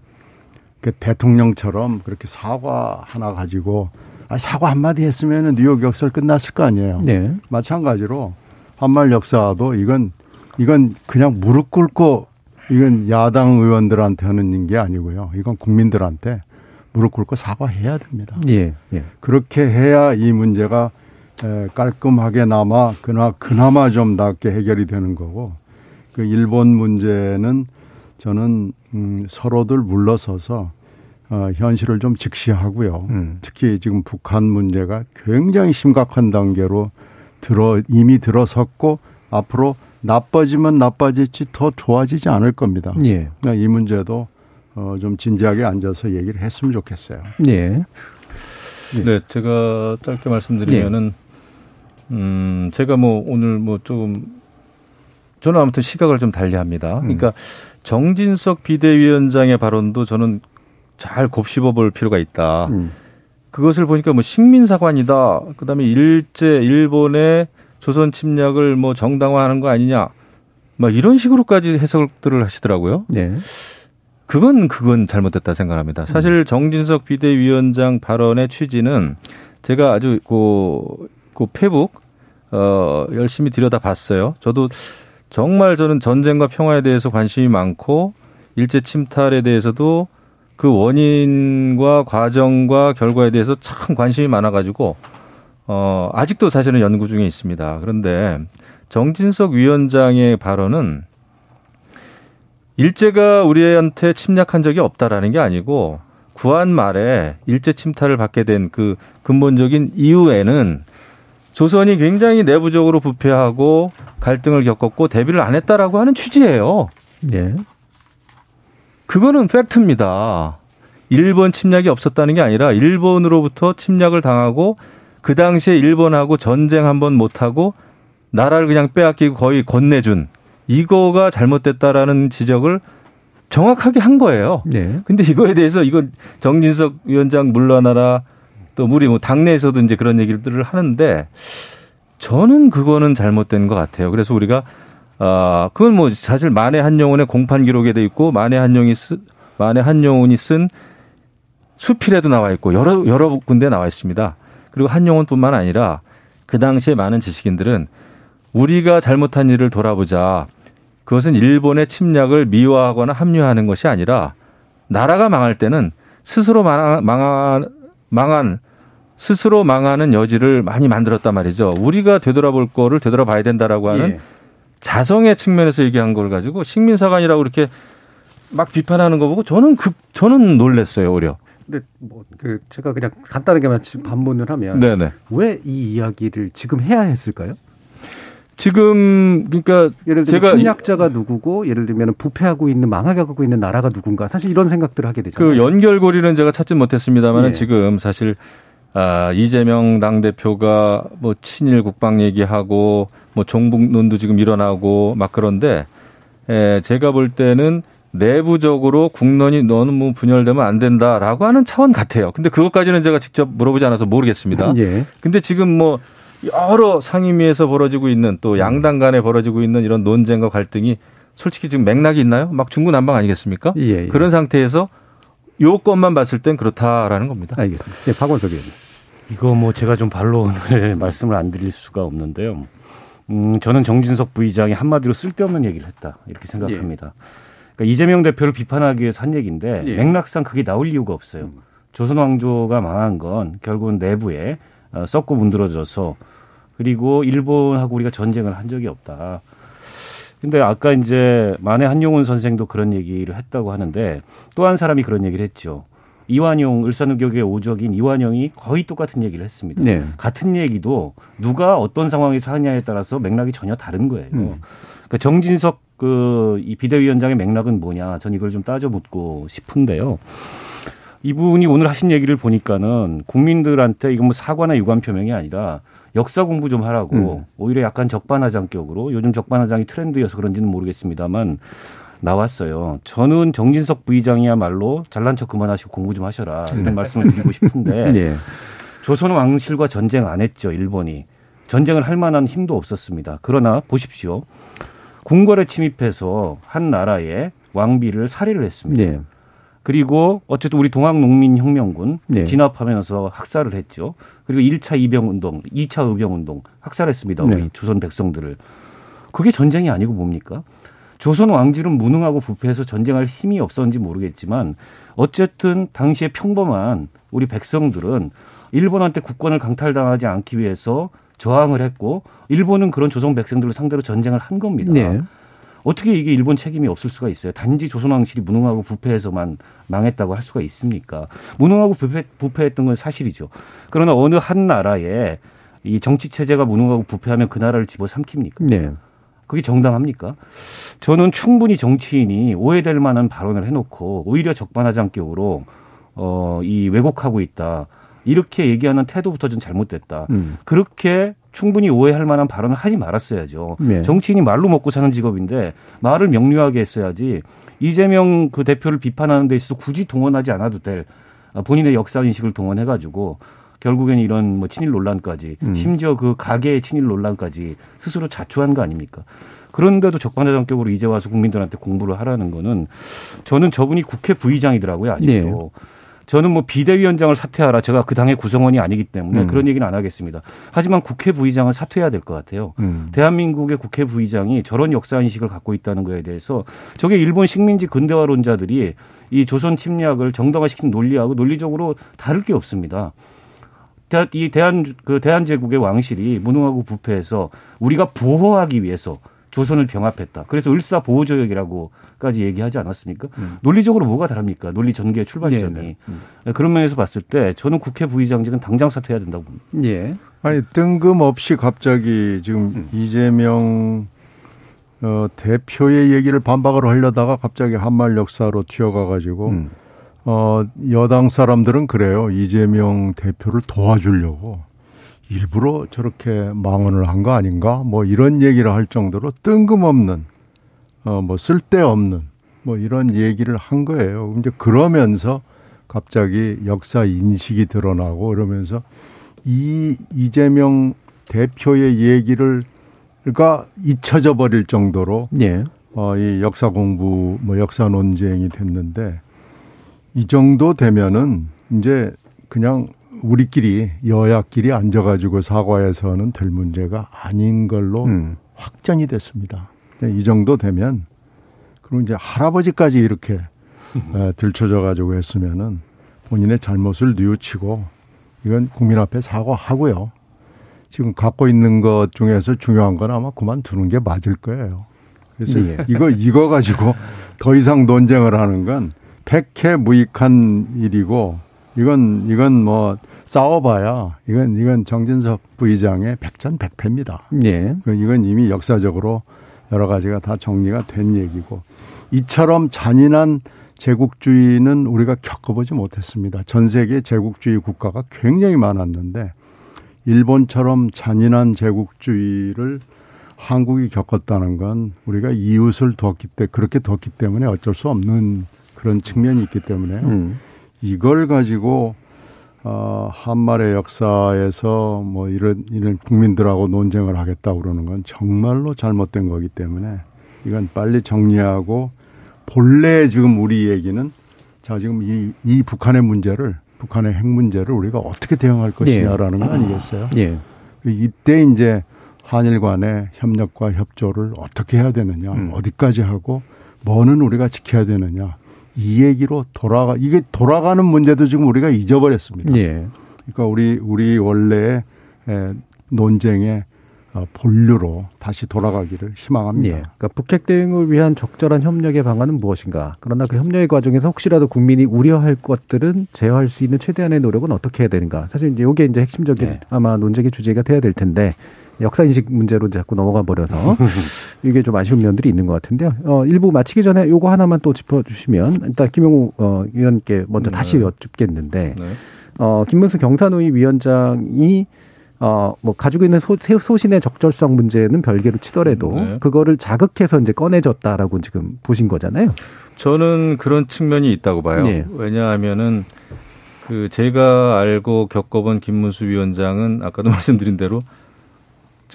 그 대통령처럼 그렇게 사과 하나 가지고 아, 사과 한마디 했으면 뉴욕 역사를 끝났을 거 아니에요. 네. 마찬가지로 한말 역사도 이건 이건 그냥 무릎 꿇고 이건 야당 의원들한테 하는 게 아니고요. 이건 국민들한테 무릎 꿇고 사과해야 됩니다. 예, 예. 그렇게 해야 이 문제가 깔끔하게 남아 그나 그나마 좀 낫게 해결이 되는 거고 그 일본 문제는 저는 음, 서로들 물러서서 어, 현실을 좀 직시하고요. 음. 특히 지금 북한 문제가 굉장히 심각한 단계로 들어 이미 들어섰고 앞으로 나빠지면 나빠질지 더 좋아지지 않을 겁니다. 예. 그러니까 이 문제도 어, 좀 진지하게 앉아서 얘기를 했으면 좋겠어요. 예. 예. 네, 제가 짧게 말씀드리면은 예. 음, 제가 뭐 오늘 뭐 조금 저는 아무튼 시각을 좀 달리합니다. 음. 그러니까 정진석 비대위원장의 발언도 저는 잘 곱씹어 볼 필요가 있다. 음. 그것을 보니까 뭐 식민사관이다. 그다음에 일제 일본의 조선 침략을 뭐 정당화하는 거 아니냐. 막 이런 식으로까지 해석들을 하시더라고요. 네. 그건 그건 잘못됐다 생각합니다. 사실 음. 정진석 비대위원장 발언의 취지는 제가 아주 그, 그 페북 어 열심히 들여다 봤어요. 저도 정말 저는 전쟁과 평화에 대해서 관심이 많고 일제 침탈에 대해서도 그 원인과 과정과 결과에 대해서 참 관심이 많아가지고 어 아직도 사실은 연구 중에 있습니다. 그런데 정진석 위원장의 발언은 일제가 우리한테 침략한 적이 없다라는 게 아니고 구한 말에 일제 침탈을 받게 된 그 근본적인 이유에는 조선이 굉장히 내부적으로 부패하고 갈등을 겪었고 대비를 안 했다라고 하는 취지예요. 네. 그거는 팩트입니다. 일본 침략이 없었다는 게 아니라 일본으로부터 침략을 당하고 그 당시에 일본하고 전쟁 한 번 못하고 나라를 그냥 빼앗기고 거의 건네준 이거가 잘못됐다라는 지적을 정확하게 한 거예요. 네. 근데 이거에 대해서 이건 정진석 위원장 물러나라 또 우리 뭐 당내에서도 이제 그런 얘기들을 하는데 저는 그거는 잘못된 것 같아요. 그래서 우리가 아 그건 뭐 사실 만해 한영훈의 공판 기록에 돼 있고 만해 한영이 쓰 만해 한영훈이 쓴 수필에도 나와 있고 여러 여러 군데 나와 있습니다. 그리고 한영훈뿐만 아니라 그 당시에 많은 지식인들은 우리가 잘못한 일을 돌아보자. 그것은 일본의 침략을 미화하거나 합류하는 것이 아니라 나라가 망할 때는 스스로 망한, 망한, 망한 스스로 망하는 여지를 많이 만들었단 말이죠. 우리가 되돌아볼 거를 되돌아봐야 된다라고 하는 예. 자성의 측면에서 얘기한 걸 가지고 식민사관이라고 이렇게 막 비판하는 거 보고 저는 그 저는 놀랬어요 오히려. 근데 뭐 그 제가 그냥 간단하게만 반문을 하면 왜 이 이야기를 지금 해야 했을까요? 지금 그러니까 예를 들면 제가 침략자가 누구고 예를 들면 부패하고 있는 망하고 있는 나라가 누군가 사실 이런 생각들을 하게 되죠. 그 연결고리는 제가 찾지 못했습니다만 예. 지금 사실 아 이재명 당 대표가 뭐 친일 국방 얘기하고 뭐 종북론도 지금 일어나고 막 그런데 에 예, 제가 볼 때는 내부적으로 국론이 너무 분열되면 안 된다라고 하는 차원 같아요. 근데 그것까지는 제가 직접 물어보지 않아서 모르겠습니다. 예. 근데 지금 뭐 여러 상임위에서 벌어지고 있는 또 양당 간에 벌어지고 있는 이런 논쟁과 갈등이 솔직히 지금 맥락이 있나요? 막 중구난방 아니겠습니까? 예, 예. 그런 상태에서 요건만 봤을 땐 그렇다라는 겁니다. 알겠습니다. 네, 박원석 의원님. 이거 뭐 제가 좀 반론을 <laughs> 말씀을 안 드릴 수가 없는데요. 음, 저는 정진석 부의장이 한마디로 쓸데없는 얘기를 했다. 이렇게 생각합니다. 예. 그러니까 이재명 대표를 비판하기 위해서 한 얘기인데 예. 맥락상 그게 나올 이유가 없어요. 음. 조선 왕조가 망한 건 결국은 내부에 어, 썩고 문드러져서 그리고 일본하고 우리가 전쟁을 한 적이 없다. 근데 아까 이제 만해 한용운 선생도 그런 얘기를 했다고 하는데 또 한 사람이 그런 얘기를 했죠. 이완용 을사늑역의 오적인 이완용이 거의 똑같은 얘기를 했습니다. 네. 같은 얘기도 누가 어떤 상황에서 하냐에 따라서 맥락이 전혀 다른 거예요. 음. 그러니까 정진석 그 이 비대위원장의 맥락은 뭐냐? 전 이걸 좀 따져 묻고 싶은데요. 이분이 오늘 하신 얘기를 보니까는 국민들한테 이건 뭐 사과나 유감 표명이 아니라 역사 공부 좀 하라고 음. 오히려 약간 적반하장격으로 요즘 적반하장이 트렌드여서 그런지는 모르겠습니다만 나왔어요. 저는 정진석 부의장이야말로 잘난 척 그만하시고 공부 좀 하셔라 이런 네. 말씀을 드리고 싶은데 네. <laughs> 조선 왕실과 전쟁 안 했죠 일본이 전쟁을 할 만한 힘도 없었습니다. 그러나 보십시오. 궁궐에 침입해서 한 나라의 왕비를 살해를 했습니다. 네. 그리고 어쨌든 우리 동학농민혁명군 네. 진압하면서 학살을 했죠. 그리고 1차 이병운동, 2차 의병운동 학살했습니다. 우리 네. 조선 백성들을. 그게 전쟁이 아니고 뭡니까? 조선 왕실은 무능하고 부패해서 전쟁할 힘이 없었는지 모르겠지만 어쨌든 당시에 평범한 우리 백성들은 일본한테 국권을 강탈당하지 않기 위해서 저항을 했고 일본은 그런 조선 백성들을 상대로 전쟁을 한 겁니다. 네. 어떻게 이게 일본 책임이 없을 수가 있어요? 단지 조선왕실이 무능하고 부패해서만 망했다고 할 수가 있습니까? 무능하고 부패, 부패했던 건 사실이죠. 그러나 어느 한 나라에 이 정치 체제가 무능하고 부패하면 그 나라를 집어삼킵니까? 네. 그게 정당합니까? 저는 충분히 정치인이 오해될 만한 발언을 해놓고 오히려 적반하장격으로 어, 이 왜곡하고 있다. 이렇게 얘기하는 태도부터 좀 잘못됐다. 음. 그렇게 충분히 오해할 만한 발언을 하지 말았어야죠. 네. 정치인이 말로 먹고 사는 직업인데 말을 명료하게 했어야지 이재명 그 대표를 비판하는 데 있어서 굳이 동원하지 않아도 될 아, 본인의 역사 인식을 동원해 가지고 결국엔 이런 뭐 친일 논란까지 음. 심지어 그 가계의 친일 논란까지 스스로 자초한 거 아닙니까? 그런데도 적반하장격으로 이제 와서 국민들한테 공부를 하라는 거는 저는 저분이 국회 부의장이더라고요 아직도. 네. 저는 뭐 비대위원장을 사퇴하라. 제가 그 당의 구성원이 아니기 때문에 음. 그런 얘기는 안 하겠습니다. 하지만 국회 부의장은 사퇴해야 될 것 같아요. 음. 대한민국의 국회 부의장이 저런 역사 인식을 갖고 있다는 거에 대해서 저게 일본 식민지 근대화론자들이 이 조선 침략을 정당화시킨 논리하고 논리적으로 다를 게 없습니다. 이 대한 그 대한제국의 왕실이 무능하고 부패해서 우리가 보호하기 위해서 조선을 병합했다. 그래서 을사 보호조약이라고까지 얘기하지 않았습니까? 음. 논리적으로 뭐가 다릅니까? 논리 전개의 출발점이. 네, 네. 음. 네, 그런 면에서 봤을 때 저는 국회 부의장직은 당장 사퇴해야 된다고 봅니다. 예. 아니 뜬금없이 갑자기 지금 음. 이재명 어, 대표의 얘기를 반박을 하려다가 갑자기 한말 역사로 튀어가 가지고 음. 어, 여당 사람들은 그래요. 이재명 대표를 도와주려고 일부러 저렇게 망언을 한 거 아닌가? 뭐 이런 얘기를 할 정도로 뜬금없는 어 뭐 쓸데없는 뭐 이런 얘기를 한 거예요. 이제 그러면서 갑자기 역사 인식이 드러나고 그러면서 이 이재명 대표의 얘기를 가 잊혀져 버릴 정도로 예. 어, 이 역사 공부 뭐 역사 논쟁이 됐는데 이 정도 되면은 이제 그냥 우리끼리 여야끼리 앉아가지고 사과해서는 될 문제가 아닌 걸로 음. 확정이 됐습니다. 이 정도 되면 그리고 이제 할아버지까지 이렇게 들춰져 가지고 했으면은 본인의 잘못을 뉘우치고 이건 국민 앞에 사과하고요. 지금 갖고 있는 것 중에서 중요한 건 아마 그만두는 게 맞을 거예요. 그래서 예. 이거 이거 가지고 더 이상 논쟁을 하는 건 백해 무익한 일이고 이건 이건 뭐 싸워봐야 이건 이건 정진석 부의장의 백전백패입니다. 예. 그 이건 이미 역사적으로 여러 가지가 다 정리가 된 얘기고 이처럼 잔인한 제국주의는 우리가 겪어보지 못했습니다. 전 세계 제국주의 국가가 굉장히 많았는데 일본처럼 잔인한 제국주의를 한국이 겪었다는 건 우리가 이웃을 두었기 때문에 그렇게 두었기 때문에 어쩔 수 없는 그런 측면이 있기 때문에 음. 이걸 가지고 어, 한말의 역사에서 뭐 이런 이런 국민들하고 논쟁을 하겠다 그러는 건 정말로 잘못된 거기 때문에 이건 빨리 정리하고 본래 지금 우리 얘기는 자 지금 이, 이 북한의 문제를 북한의 핵 문제를 우리가 어떻게 대응할 것이냐라는 거 아니겠어요? 예. 이때 이제 한일 간의 협력과 협조를 어떻게 해야 되느냐, 음. 어디까지 하고 뭐는 우리가 지켜야 되느냐. 이 얘기로 돌아가 이게 돌아가는 문제도 지금 우리가 잊어버렸습니다. 예. 그러니까 우리 우리 원래 논쟁의 어, 본류로 다시 돌아가기를 희망합니다. 예. 그러니까 북핵 대응을 위한 적절한 협력의 방안은 무엇인가? 그러나 그 협력의 과정에서 혹시라도 국민이 우려할 것들은 제어할 수 있는 최대한의 노력은 어떻게 해야 되는가? 사실 이제 이게 이제 핵심적인 네. 아마 논쟁의 주제가 돼야 될 텐데 역사 인식 문제로 자꾸 넘어가 버려서 <laughs> 이게 좀 아쉬운 면들이 있는 것 같은데요. 어, 일부 마치기 전에 요거 하나만 또 짚어주시면 일단 김용우 어, 위원께 먼저 네. 다시 여쭙겠는데 네. 어, 김문수 경산노위 위원장이 어, 뭐, 가지고 있는 소, 소신의 적절성 문제는 별개로 치더라도 네. 그거를 자극해서 이제 꺼내졌다라고 지금 보신 거잖아요. 저는 그런 측면이 있다고 봐요. 네. 왜냐하면은 그 제가 알고 겪어본 김문수 위원장은 아까도 <laughs> 말씀드린 대로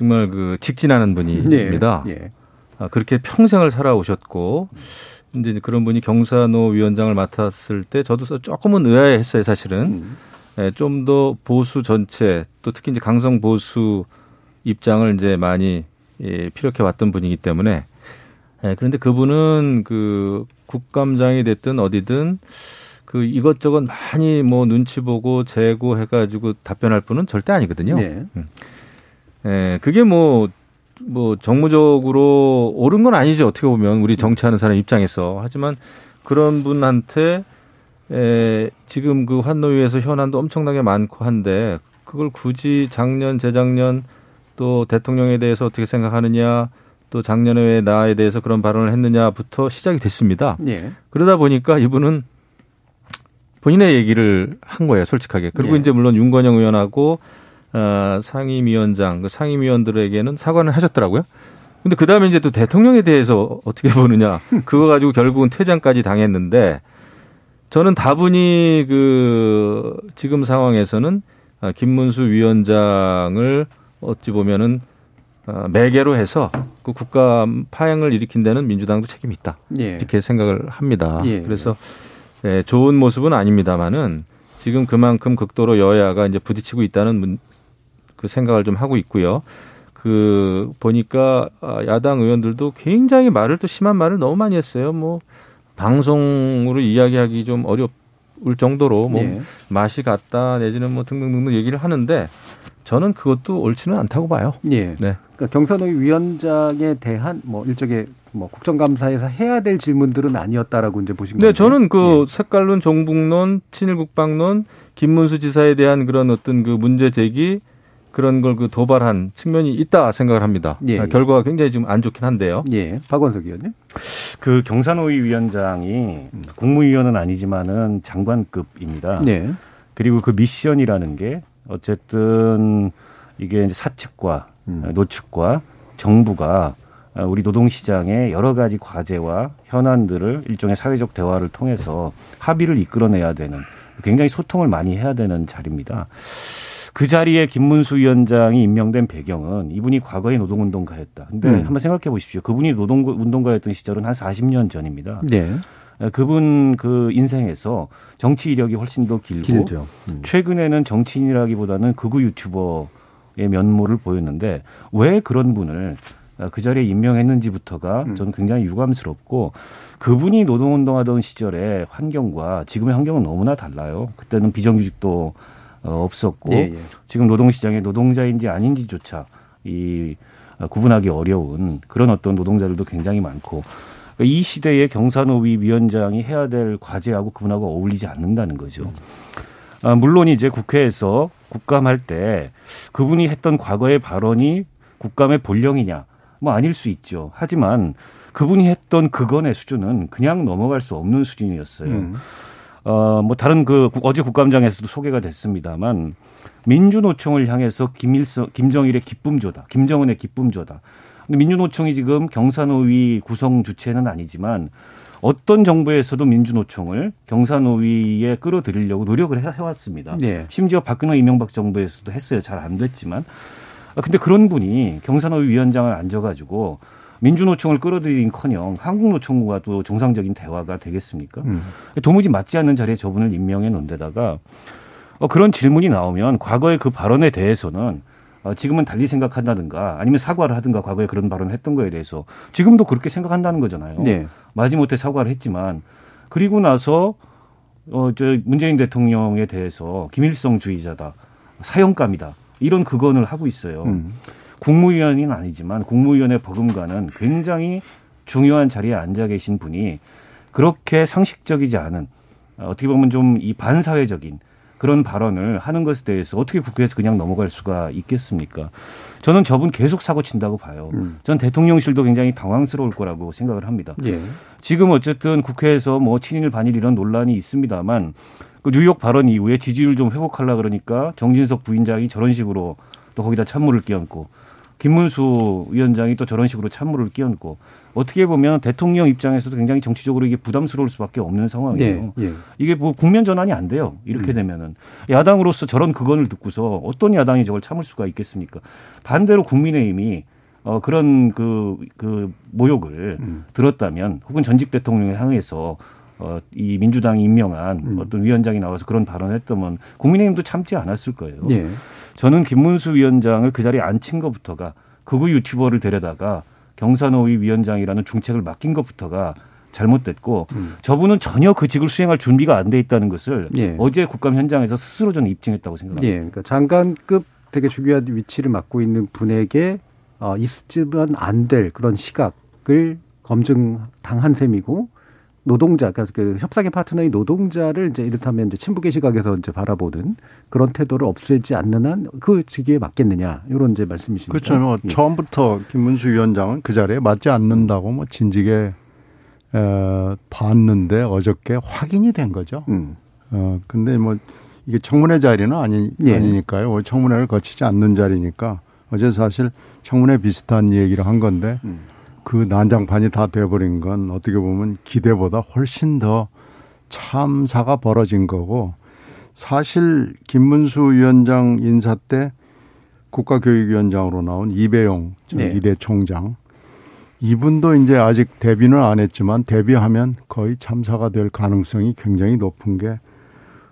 정말 그 직진하는 분입니다. 네. 네. 아, 그렇게 평생을 살아오셨고 이제 그런 분이 경사노 위원장을 맡았을 때 저도 조금은 의아해했어요, 사실은. 음. 예, 좀 더 보수 전체 또 특히 이제 강성 보수 입장을 이제 많이 예, 피력해 왔던 분이기 때문에 예, 그런데 그분은 그 국감장이 됐든 어디든 그 이것저것 많이 뭐 눈치 보고 재고해 가지고 답변할 분은 절대 아니거든요. 네. 음. 예, 그게 뭐뭐 뭐 정무적으로 옳은 건 아니죠. 어떻게 보면 우리 정치하는 사람 입장에서 하지만 그런 분한테 에, 지금 그 환노위에서 현안도 엄청나게 많고 한데 그걸 굳이 작년, 재작년 또 대통령에 대해서 어떻게 생각하느냐 또 작년에 왜 나에 대해서 그런 발언을 했느냐부터 시작이 됐습니다. 예. 그러다 보니까 이분은 본인의 얘기를 한 거예요, 솔직하게. 그리고 예. 이제 물론 윤건영 의원하고 어, 상임위원장, 그 상임위원들에게는 사과를 하셨더라고요. 근데 그 다음에 이제 또 대통령에 대해서 어떻게 <laughs> 보느냐. 그거 가지고 결국은 퇴장까지 당했는데 저는 다분히 그 지금 상황에서는 아, 김문수 위원장을 어찌 보면은 아, 매개로 해서 그 국가 파행을 일으킨 데는 민주당도 책임이 있다. 예. 이렇게 생각을 합니다. 예. 그래서 예, 좋은 모습은 아닙니다만은 지금 그만큼 극도로 여야가 이제 부딪히고 있다는 문, 그 생각을 좀 하고 있고요. 그 보니까 아, 야당 의원들도 굉장히 말을 또 심한 말을 너무 많이 했어요. 뭐 방송으로 이야기하기 좀 어려울 정도로 뭐 예. 맛이 같다 내지는 뭐 등등등등 얘기를 하는데 저는 그것도 옳지는 않다고 봐요. 예. 네. 그러니까 경선의 위원장에 대한 뭐 일종의 뭐 국정감사에서 해야 될 질문들은 아니었다라고 이제 보신 거예요. 네, 저는 그 예. 색깔론 종북론, 친일국방론, 김문수 지사에 대한 그런 어떤 그 문제 제기 그런 걸 그 도발한 측면이 있다 생각을 합니다. 예. 아, 결과가 굉장히 지금 안 좋긴 한데요. 예. 박원석 의원님. 그 경산호위 위원장이 국무위원은 아니지만은 장관급입니다. 네. 그리고 그 미션이라는 게 어쨌든 이게 이제 사측과 음. 노측과 정부가 우리 노동시장의 여러 가지 과제와 현안들을 일종의 사회적 대화를 통해서 합의를 이끌어내야 되는 굉장히 소통을 많이 해야 되는 자리입니다. 그 자리에 김문수 위원장이 임명된 배경은 이분이 과거에 노동운동가였다. 근데 음. 한번 생각해 보십시오. 그분이 노동운동가였던 시절은 한 40년 전입니다. 네. 그분 그 인생에서 정치 이력이 훨씬 더 길고 음. 최근에는 정치인이라기보다는 극우 유튜버의 면모를 보였는데 왜 그런 분을 그 자리에 임명했는지부터가 음. 저는 굉장히 유감스럽고 그분이 노동운동하던 시절의 환경과 지금의 환경은 너무나 달라요. 그때는 비정규직도 어, 없었고 예, 예. 지금 노동시장에 노동자인지 아닌지조차 이 어, 구분하기 어려운 그런 어떤 노동자들도 굉장히 많고 그러니까 이 시대에 경산노위 위원장이 해야 될 과제하고 그분하고 어울리지 않는다는 거죠. 아, 물론 이제 국회에서 국감할 때 그분이 했던 과거의 발언이 국감의 본령이냐 뭐 아닐 수 있죠. 하지만 그분이 했던 그건의 수준은 그냥 넘어갈 수 없는 수준이었어요. 음. 어, 뭐 다른 그 어제 국감장에서도 소개가 됐습니다만 민주노총을 향해서 김일성, 김정일의 기쁨조다. 김정은의 기쁨조다. 근데 민주노총이 지금 경산노위 구성 주체는 아니지만 어떤 정부에서도 민주노총을 경산노위에 끌어들이려고 노력을 해왔습니다. 네. 심지어 박근혜 이명박 정부에서도 했어요. 잘 안 됐지만. 아, 근데 그런 분이 경산노위 위원장을 앉아가지고 민주노총을 끌어들인커녕 한국노총과도 정상적인 대화가 되겠습니까? 음. 도무지 맞지 않는 자리에 저분을 임명해 놓은 데다가 어, 그런 질문이 나오면 과거의 그 발언에 대해서는 어, 지금은 달리 생각한다든가 아니면 사과를 하든가 과거에 그런 발언을 했던 거에 대해서 지금도 그렇게 생각한다는 거잖아요. 네. 마지못해 사과를 했지만 그리고 나서 어, 저 문재인 대통령에 대해서 김일성주의자다, 사형감이다 이런 극언을 하고 있어요. 음. 국무위원은 아니지만 국무위원회 버금가는 굉장히 중요한 자리에 앉아 계신 분이 그렇게 상식적이지 않은 어, 어떻게 보면 좀 이 반사회적인 그런 발언을 하는 것에 대해서 어떻게 국회에서 그냥 넘어갈 수가 있겠습니까? 저는 저분 계속 사고 친다고 봐요. 음. 전 대통령실도 굉장히 당황스러울 거라고 생각을 합니다. 예. 지금 어쨌든 국회에서 뭐 친일 반일 이런 논란이 있습니다만 그 뉴욕 발언 이후에 지지율 좀 회복하려 그러니까 정진석 부인장이 저런 식으로 또 거기다 찬물을 끼얹고 김문수 위원장이 또 저런 식으로 찬물을 끼얹고 어떻게 보면 대통령 입장에서도 굉장히 정치적으로 이게 부담스러울 수밖에 없는 상황이에요. 예, 예. 이게 뭐 국면 전환이 안 돼요. 이렇게 음. 되면은 야당으로서 저런 그건을 듣고서 어떤 야당이 저걸 참을 수가 있겠습니까? 반대로 국민의힘이 어 그런 그그 그 모욕을 음. 들었다면 혹은 전직 대통령을 향해서 어, 이 민주당이 임명한 음. 어떤 위원장이 나와서 그런 발언을 했다면 국민의힘도 참지 않았을 거예요. 예. 저는 김문수 위원장을 그 자리에 앉힌 것부터가 극우 유튜버를 데려다가 경산호위 위원장이라는 중책을 맡긴 것부터가 잘못됐고 음. 저분은 전혀 그 직을 수행할 준비가 안 돼 있다는 것을 예. 어제 국감 현장에서 스스로 저는 입증했다고 생각합니다. 예. 그러니까 장관급 되게 중요한 위치를 맡고 있는 분에게 어, 있으면 안 될 그런 시각을 검증 당한 셈이고 노동자, 그러니까 그 협상의 파트너의 노동자를 이제 이렇다면 이제 친북의 시각에서 이제 바라보는 그런 태도를 없애지 않는 한 그 직위에 맞겠느냐 이런 이제 말씀이십니다. 그렇죠. 뭐 예. 처음부터 김문수 위원장은 그 자리에 맞지 않는다고 뭐 진직에 어, 봤는데 어저께 확인이 된 거죠. 음. 어 근데 뭐 이게 청문회 자리는 아니 예. 아니니까요. 청문회를 거치지 않는 자리니까 어제 사실 청문회 비슷한 얘기를 한 건데. 음. 그 난장판이 다 돼버린 건 어떻게 보면 기대보다 훨씬 더 참사가 벌어진 거고 사실 김문수 위원장 인사 때 국가교육위원장으로 나온 이배용 네. 이대 총장 이분도 이제 아직 데뷔는 안 했지만 데뷔하면 거의 참사가 될 가능성이 굉장히 높은 게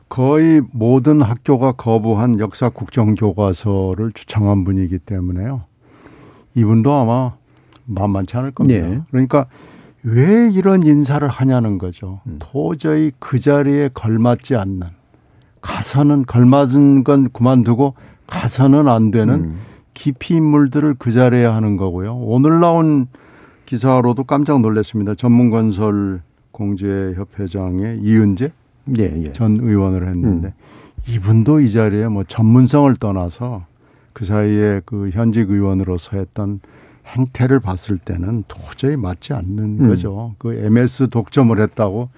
거의 모든 학교가 거부한 역사 국정 교과서를 추창한 분이기 때문에요. 이분도 아마 만만치 않을 겁니다. 네. 그러니까 왜 이런 인사를 하냐는 거죠. 음. 도저히 그 자리에 걸맞지 않는 가서는 걸맞은 건 그만두고 가서는 안 되는 음. 깊이 인물들을 그 자리에 하는 거고요. 오늘 나온 기사로도 깜짝 놀랐습니다. 전문건설 공제협회장의 이은재 예, 예. 전 의원을 했는데 음. 이분도 이 자리에 뭐 전문성을 떠나서 그 사이에 그 현직 의원으로서 했던 행태를 봤을 때는 도저히 맞지 않는 음. 거죠. 그 MS 독점을 했다고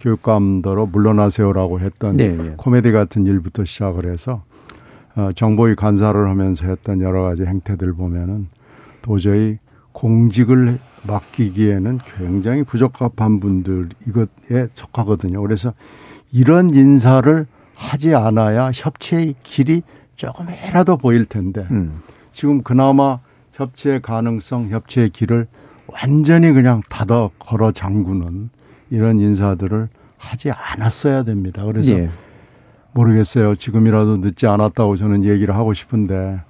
교육감더러 물러나세요라고 했던 네, 네. 코미디 같은 일부터 시작을 해서 어, 정보위 간사를 하면서 했던 여러 가지 행태들 보면은 도저히 공직을 맡기기에는 굉장히 부적합한 분들 이것에 속하거든요. 그래서 이런 인사를 하지 않아야 협치의 길이 조금이라도 보일 텐데 음. 지금 그나마 협치의 가능성, 협치의 길을 완전히 그냥 닫아 걸어 잠그는 이런 인사들을 하지 않았어야 됩니다. 그래서 예. 모르겠어요. 지금이라도 늦지 않았다고 저는 얘기를 하고 싶은데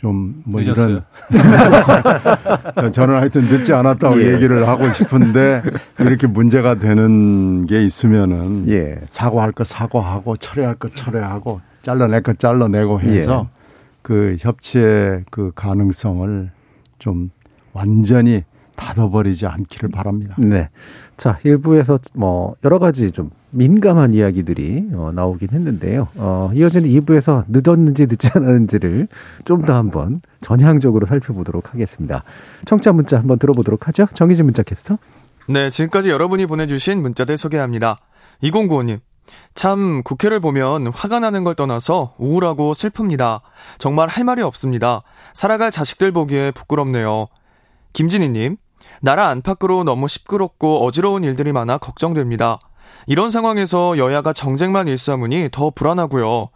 좀뭐 이런 <laughs> 저는 하여튼 늦지 않았다고 예. 얘기를 하고 싶은데 이렇게 문제가 되는 게 있으면은 예. 사과할 거 사과하고 철회할 거 철회하고 잘라낼 거 잘라내고 해서 예. 그 협치의 그 가능성을 좀 완전히 닫아버리지 않기를 바랍니다. 네. 자, 일부에서 뭐 여러 가지 좀 민감한 이야기들이 어, 나오긴 했는데요. 어, 이어지는 2부에서 늦었는지 늦지 않았는지를 좀 더 한번 전향적으로 살펴보도록 하겠습니다. 청자 문자 한번 들어보도록 하죠. 정희진 문자 캐스터. 네, 지금까지 여러분이 보내주신 문자들 소개합니다. 2095님. 참 국회를 보면 화가 나는 걸 떠나서 우울하고 슬픕니다. 정말 할 말이 없습니다. 살아갈 자식들 보기에 부끄럽네요. 김진희님, 나라 안팎으로 너무 시끄럽고 어지러운 일들이 많아 걱정됩니다. 이런 상황에서 여야가 정쟁만 일삼으니 더 불안하고요.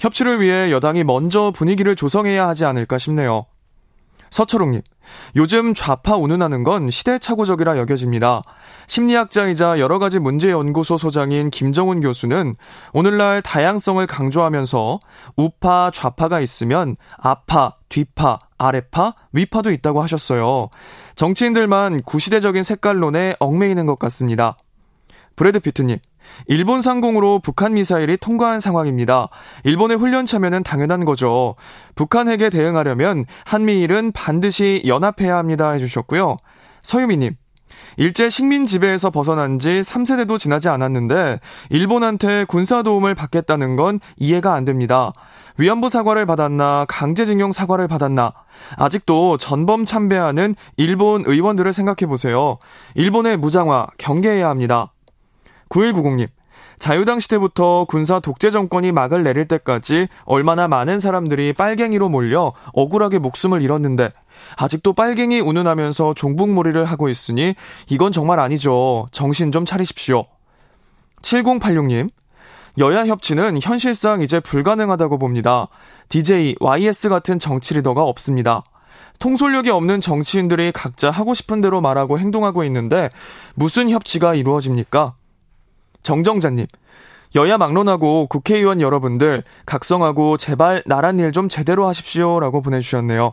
협치를 위해 여당이 먼저 분위기를 조성해야 하지 않을까 싶네요. 서초롱님, 요즘 좌파 운운하는 건 시대착오적이라 여겨집니다. 심리학자이자 여러 가지 문제 연구소 소장인 김정훈 교수는 오늘날 다양성을 강조하면서 우파, 좌파가 있으면 아파, 뒤파, 아래파, 위파도 있다고 하셨어요. 정치인들만 구시대적인 색깔론에 얽매이는 것 같습니다. 브래드 피트님, 일본 상공으로 북한 미사일이 통과한 상황입니다. 일본의 훈련 참여는 당연한 거죠. 북한 핵에 대응하려면 한미일은 반드시 연합해야 합니다 해주셨고요. 서유미님, 일제 식민 지배에서 벗어난 지 3세대도 지나지 않았는데 일본한테 군사 도움을 받겠다는 건 이해가 안 됩니다. 위안부 사과를 받았나 강제징용 사과를 받았나 아직도 전범 참배하는 일본 의원들을 생각해 보세요. 일본의 무장화 경계해야 합니다. 9190님. 자유당 시대부터 군사 독재 정권이 막을 내릴 때까지 얼마나 많은 사람들이 빨갱이로 몰려 억울하게 목숨을 잃었는데 아직도 빨갱이 운운하면서 종북몰이를 하고 있으니 이건 정말 아니죠. 정신 좀 차리십시오. 7086님. 여야 협치는 현실상 이제 불가능하다고 봅니다. DJ, YS 같은 정치 리더가 없습니다. 통솔력이 없는 정치인들이 각자 하고 싶은 대로 말하고 행동하고 있는데 무슨 협치가 이루어집니까? 정정자님, 여야 막론하고 국회의원 여러분들 각성하고 제발 나란 일 좀 제대로 하십시오라고 보내주셨네요.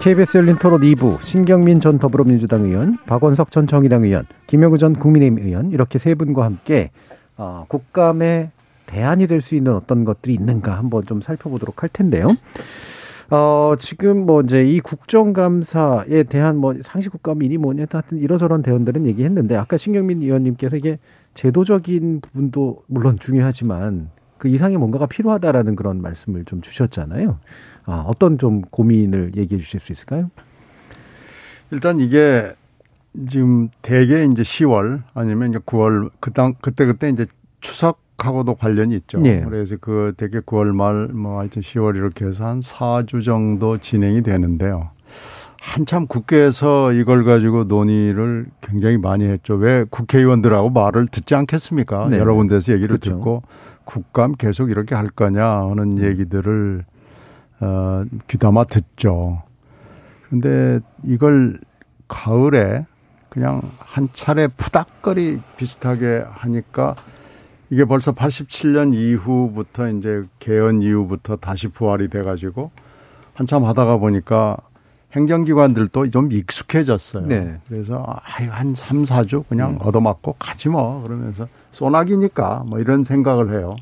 KBS 열린 토론 2부 신경민 전 더불어민주당 의원, 박원석 전 정의당 의원, 김영우 전 국민의힘 의원 이렇게 세 분과 함께 어, 국감의 대안이 될 수 있는 어떤 것들이 있는가 한번 좀 살펴보도록 할 텐데요. 어, 지금 뭐 이제 이 국정감사에 대한 뭐 상시 국감이니 뭐냐 하여튼 이러저런 대원들은 얘기했는데 아까 신경민 의원님께서 이게 제도적인 부분도 물론 중요하지만 그 이상의 뭔가가 필요하다라는 그런 말씀을 좀 주셨잖아요. 아, 어떤 좀 고민을 얘기해 주실 수 있을까요? 일단 이게 지금 대개 이제 10월 아니면 이제 9월 그당 그때 그때 이제 추석하고도 관련이 있죠. 네. 그래서 그 대개 9월 말 뭐 하여튼 10월 이렇게 해서 한 4주 정도 진행이 되는데요. 한참 국회에서 이걸 가지고 논의를 굉장히 많이 했죠. 왜 국회의원들하고 말을 듣지 않겠습니까? 네. 여러 군데서 얘기를 그렇죠. 듣고 국감 계속 이렇게 할 거냐 하는 얘기들을 어, 귀담아 듣죠. 근데 이걸 가을에 그냥 한 차례 푸닥거리 비슷하게 하니까 이게 벌써 87년 이후부터 이제 개헌 이후부터 다시 부활이 돼가지고 한참 하다가 보니까 행정기관들도 좀 익숙해졌어요. 네. 그래서 아유 한 3, 4주 그냥 음. 얻어맞고 가지 뭐 그러면서 소나기니까 뭐 이런 생각을 해요.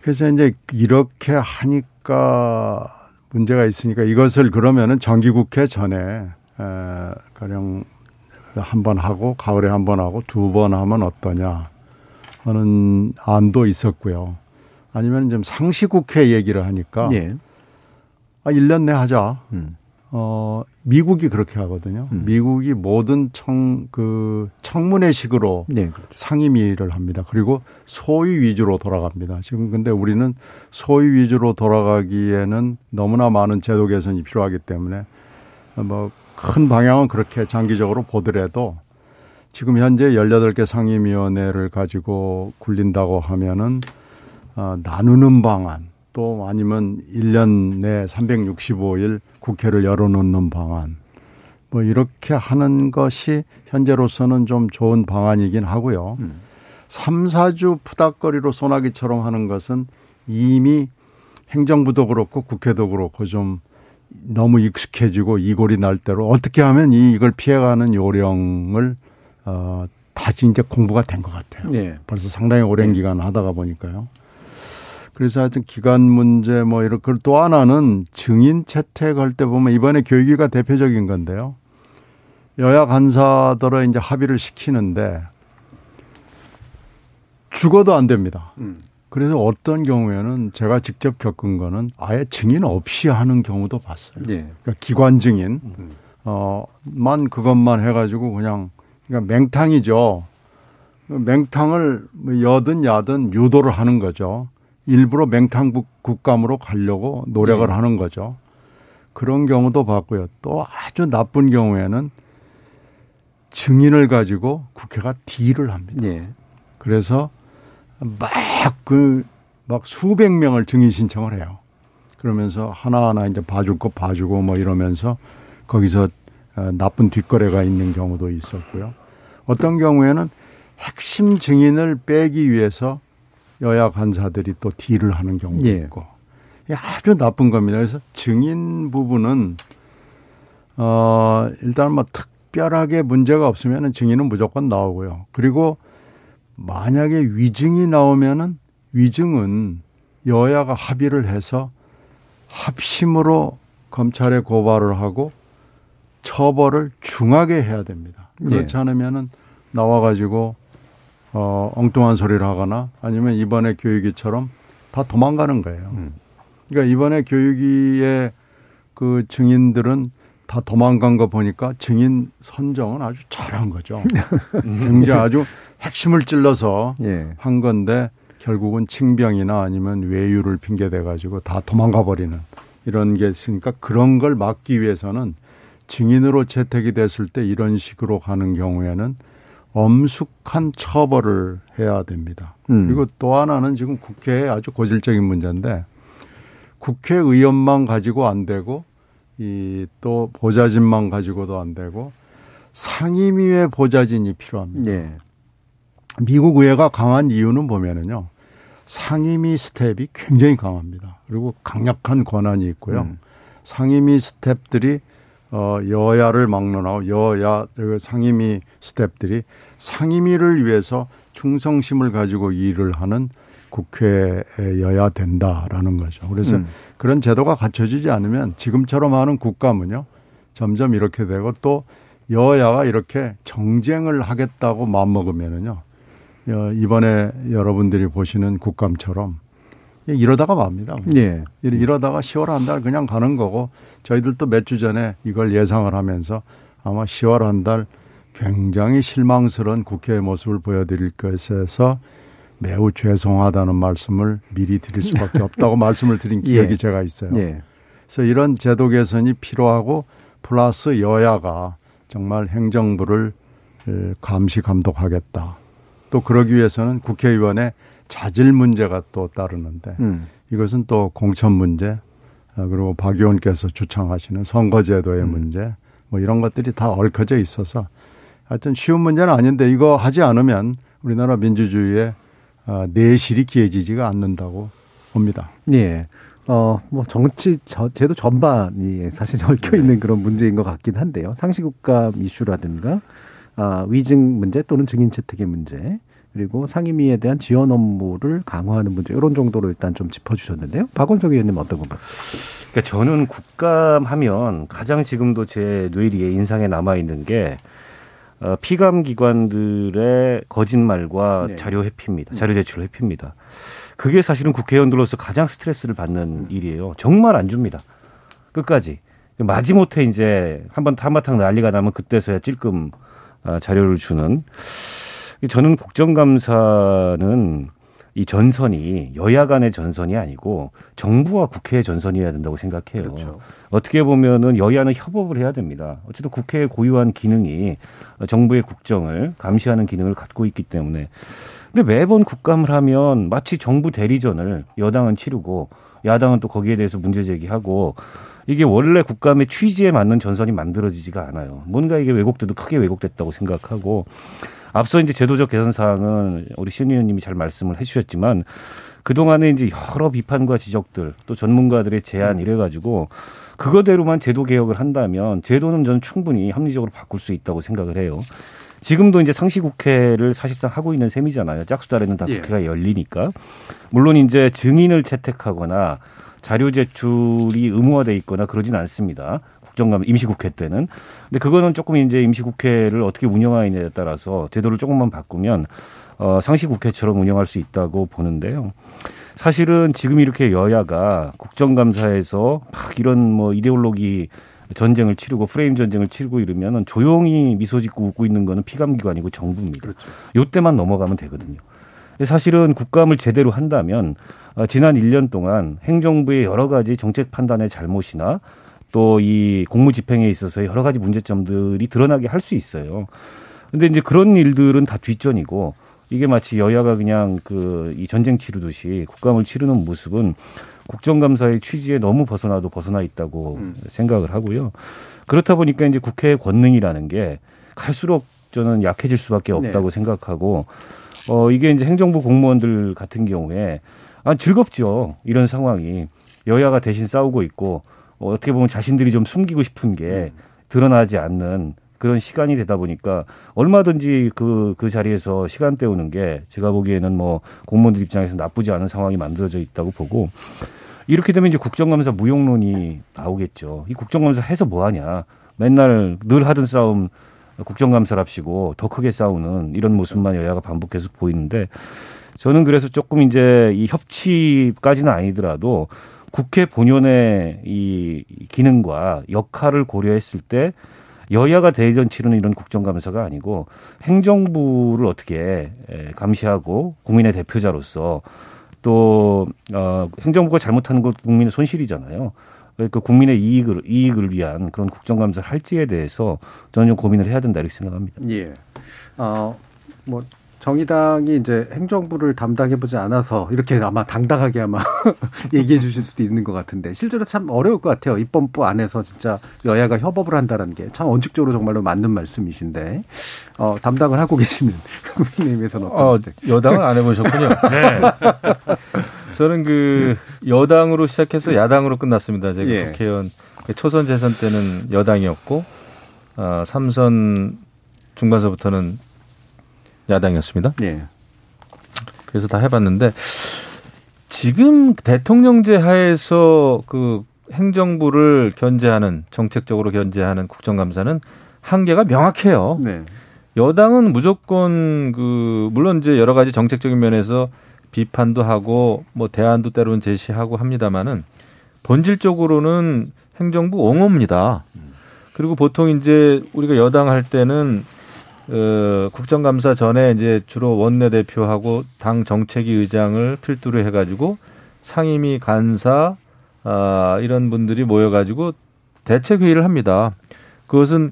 그래서 이제 이렇게 하니까 보니까 문제가 있으니까 이것을 그러면은 정기국회 전에 에, 가령 한 번 하고 가을에 한 번 하고 두 번 하면 어떠냐 하는 안도 있었고요. 아니면 좀 상시국회 얘기를 하니까 예. 아 1년 내 하자. 음. 어, 미국이 그렇게 하거든요. 음. 미국이 모든 청, 그, 청문회식으로 네, 그렇죠. 상임위를 합니다. 그리고 소위 위주로 돌아갑니다. 지금 근데 우리는 소위 위주로 돌아가기에는 너무나 많은 제도 개선이 필요하기 때문에 뭐 큰 방향은 그렇게 장기적으로 보더라도 지금 현재 18개 상임위원회를 가지고 굴린다고 하면은 어, 나누는 방안 또 아니면 1년 내 365일 국회를 열어놓는 방안 뭐 이렇게 하는 것이 현재로서는 좀 좋은 방안이긴 하고요. 음. 3, 4주 푸닥거리로 소나기처럼 하는 것은 이미 행정부도 그렇고 국회도 그렇고 좀 너무 익숙해지고 이골이 날 대로 어떻게 하면 이 이걸 피해가는 요령을 어 다시 이제 공부가 된 것 같아요. 네. 벌써 상당히 오랜 네. 기간 하다가 보니까요. 그래서 하여튼 기간 문제 뭐 이런 걸또 하나는 증인 채택할 때 보면 이번에 교육위가 대표적인 건데요. 여야 간사들을 이제 합의를 시키는데 죽어도 안 됩니다. 음. 그래서 어떤 경우에는 제가 직접 겪은 거는 아예 증인 없이 하는 경우도 봤어요. 네. 그러니까 기관 증인 음. 어만 그것만 해가지고 그냥 그러니까 맹탕이죠. 맹탕을 뭐 여든 야든 유도를 하는 거죠. 일부러 맹탕 국감으로 가려고 노력을 네. 하는 거죠. 그런 경우도 봤고요. 또 아주 나쁜 경우에는 증인을 가지고 국회가 딜을 합니다. 네. 그래서 막 그, 막 수백 명을 증인 신청을 해요. 그러면서 하나하나 이제 봐줄 거 봐주고 뭐 이러면서 거기서 어, 나쁜 뒷거래가 있는 경우도 있었고요. 어떤 경우에는 핵심 증인을 빼기 위해서 여야 간사들이 또 딜을 하는 경우도 예. 있고 아주 나쁜 겁니다. 그래서 증인 부분은 어 일단 뭐 특별하게 문제가 없으면 증인은 무조건 나오고요. 그리고 만약에 위증이 나오면은 위증은 여야가 합의를 해서 합심으로 검찰에 고발을 하고 처벌을 중하게 해야 됩니다. 그렇지 네. 않으면은 나와 가지고 어, 엉뚱한 소리를 하거나 아니면 이번에 교육위처럼 다 도망가는 거예요. 음. 그러니까 이번에 교육위의 그 증인들은 다 도망간 거 보니까 증인 선정은 아주 잘한 거죠. <laughs> 굉장히 아주 핵심을 찔러서 예. 한 건데 결국은 칭병이나 아니면 외유를 핑계대 가지고 다 도망가 버리는 이런 게 있으니까 그런 걸 막기 위해서는 증인으로 채택이 됐을 때 이런 식으로 가는 경우에는 엄숙한 처벌을 해야 됩니다. 음. 그리고 또 하나는 지금 국회에 아주 고질적인 문제인데 국회의원만 가지고 안 되고 이 또 보좌진만 가지고도 안 되고 상임위의 보좌진이 필요합니다. 네. 미국 의회가 강한 이유는 보면은요. 상임위 스텝이 굉장히 강합니다. 그리고 강력한 권한이 있고요. 음. 상임위 스텝들이 어 여야를 막론하고 여야 상임위 스텝들이 상임위를 위해서 충성심을 가지고 일을 하는 국회여야 된다라는 거죠. 그래서 음. 그런 제도가 갖춰지지 않으면 지금처럼 하는 국감은요 점점 이렇게 되고 또 여야가 이렇게 정쟁을 하겠다고 마음먹으면은요 이번에 여러분들이 보시는 국감처럼 이러다가 맙니다. 예. 이러다가 10월 한 달 그냥 가는 거고 저희들도 몇 주 전에 이걸 예상을 하면서 아마 10월 한 달 굉장히 실망스러운 국회의 모습을 보여드릴 것에서 매우 죄송하다는 말씀을 미리 드릴 수밖에 <laughs> 없다고 말씀을 드린 예. 기억이 예. 제가 있어요. 예. 그래서 이런 제도 개선이 필요하고 플러스 여야가 정말 행정부를 감시 감독하겠다. 또 그러기 위해서는 국회의원의 자질 문제가 또 따르는데 음. 이것은 또 공천 문제 어, 그리고 박 의원께서 주창하시는 선거제도의 음. 문제 뭐 이런 것들이 다 얽혀져 있어서 하여튼 쉬운 문제는 아닌데 이거 하지 않으면 우리나라 민주주의의 어, 내실이 기해지지가 않는다고 봅니다. 예. 어, 뭐 정치 저, 제도 전반이 사실 <laughs> 얽혀 네. 있는 그런 문제인 것 같긴 한데요. 상시국감 이슈라든가 아, 위증 문제 또는 증인 채택의 문제 그리고 상임위에 대한 지원 업무를 강화하는 문제 이런 정도로 일단 좀 짚어주셨는데요. 박원석 의원님 어떤 건가요? 그러니까 저는 국감하면 가장 지금도 제 뇌리에 인상에 남아 있는 게 어, 피감 기관들의 거짓말과 네. 자료 회피입니다. 자료 제출 회피입니다. 그게 사실은 국회의원들로서 가장 스트레스를 받는 음. 일이에요. 정말 안 줍니다. 끝까지. 마지못해 이제 한번 한바탕 난리가 나면 그때서야 찔끔 어, 자료를 주는 저는 국정감사는 이 전선이 여야 간의 전선이 아니고 정부와 국회의 전선이어야 된다고 생각해요. 그렇죠. 어떻게 보면은 여야는 협업을 해야 됩니다. 어쨌든 국회의 고유한 기능이 정부의 국정을 감시하는 기능을 갖고 있기 때문에. 근데 매번 국감을 하면 마치 정부 대리전을 여당은 치르고 야당은 또 거기에 대해서 문제 제기하고 이게 원래 국감의 취지에 맞는 전선이 만들어지지가 않아요. 뭔가 이게 왜곡돼도 크게 왜곡됐다고 생각하고 앞서 이제 제도적 개선 사항은 우리 신 의원님이 잘 말씀을 해주셨지만 그동안에 이제 여러 비판과 지적들 또 전문가들의 제안 이래가지고 그거대로만 제도 개혁을 한다면 제도는 저는 충분히 합리적으로 바꿀 수 있다고 생각을 해요. 지금도 이제 상시국회를 사실상 하고 있는 셈이잖아요. 짝수달에는 다 예. 국회가 열리니까. 물론 이제 증인을 채택하거나 자료 제출이 의무화돼 있거나 그러진 않습니다. 국정감 임시국회 때는. 근데 그거는 조금 이제 임시국회를 어떻게 운영하느냐에 따라서 제도를 조금만 바꾸면 어, 상시 국회처럼 운영할 수 있다고 보는데요. 사실은 지금 이렇게 여야가 국정감사에서 막 이런 뭐 이데올로기 전쟁을 치르고 프레임 전쟁을 치르고 이러면은 조용히 미소 짓고 웃고 있는 거는 피감기관이고 정부입니다. 그렇죠. 요때만 넘어가면 되거든요. 사실은 국감을 제대로 한다면 어, 지난 1년 동안 행정부의 여러 가지 정책 판단의 잘못이나 또 이 공무 집행에 있어서 여러 가지 문제점들이 드러나게 할 수 있어요. 근데 이제 그런 일들은 다 뒷전이고 이게 마치 여야가 그냥 그 이 전쟁 치르듯이 국감을 치르는 모습은 국정감사의 취지에 너무 벗어나도 벗어나 있다고 음. 생각을 하고요. 그렇다 보니까 이제 국회의 권능이라는 게 갈수록 저는 약해질 수밖에 네. 없다고 네. 생각하고 어 이게 이제 행정부 공무원들 같은 경우에 아 즐겁죠. 이런 상황이 여야가 대신 싸우고 있고 어, 어떻게 보면 자신들이 좀 숨기고 싶은 게 음. 드러나지 않는 그런 시간이 되다 보니까 얼마든지 그, 그 자리에서 시간 때우는 게 제가 보기에는 뭐 공무원들 입장에서 나쁘지 않은 상황이 만들어져 있다고 보고 이렇게 되면 이제 국정감사 무용론이 나오겠죠. 이 국정감사 해서 뭐 하냐. 맨날 늘 하던 싸움 국정감사랍시고 더 크게 싸우는 이런 모습만 여야가 반복해서 보이는데 저는 그래서 조금 이제 이 협치까지는 아니더라도 국회 본연의 이 기능과 역할을 고려했을 때 여야가 대전 치르는 이런 국정감사가 아니고 행정부를 어떻게 감시하고 국민의 대표자로서 또 어, 행정부가 잘못하는 것 국민의 손실이잖아요. 그러니까 국민의 이익을 이익을 위한 그런 국정감사를 할지에 대해서 저는 좀 고민을 해야 된다 이렇게 생각합니다. 예. 어뭐 정의당이 이제 행정부를 담당해보지 않아서 이렇게 아마 당당하게 아마 <laughs> 얘기해 주실 수도 있는 것 같은데 실제로 참 어려울 것 같아요. 입법부 안에서 진짜 여야가 협업을 한다는 게 참 원칙적으로 정말로 맞는 말씀이신데 어, 담당을 하고 계시는 <laughs> 국민의힘에서는 어, 여당은 안 해보셨군요. <laughs> 네. 저는 그 여당으로 시작해서 야당으로 끝났습니다. 제가 예. 국회의원 초선 재선 때는 여당이었고 어, 삼선 중반서부터는 야당이었습니다. 예. 그래서 다 해봤는데 지금 대통령제 하에서 그 행정부를 견제하는 정책적으로 견제하는 국정감사는 한계가 명확해요. 네. 여당은 무조건 그 물론 이제 여러 가지 정책적인 면에서 비판도 하고 뭐 대안도 때로는 제시하고 합니다마는 본질적으로는 행정부 옹호입니다. 그리고 보통 이제 우리가 여당 할 때는 어, 국정감사 전에 이제 주로 원내대표하고 당 정책위 의장을 필두로 해가지고 상임위 간사 아, 이런 분들이 모여가지고 대책 회의를 합니다. 그것은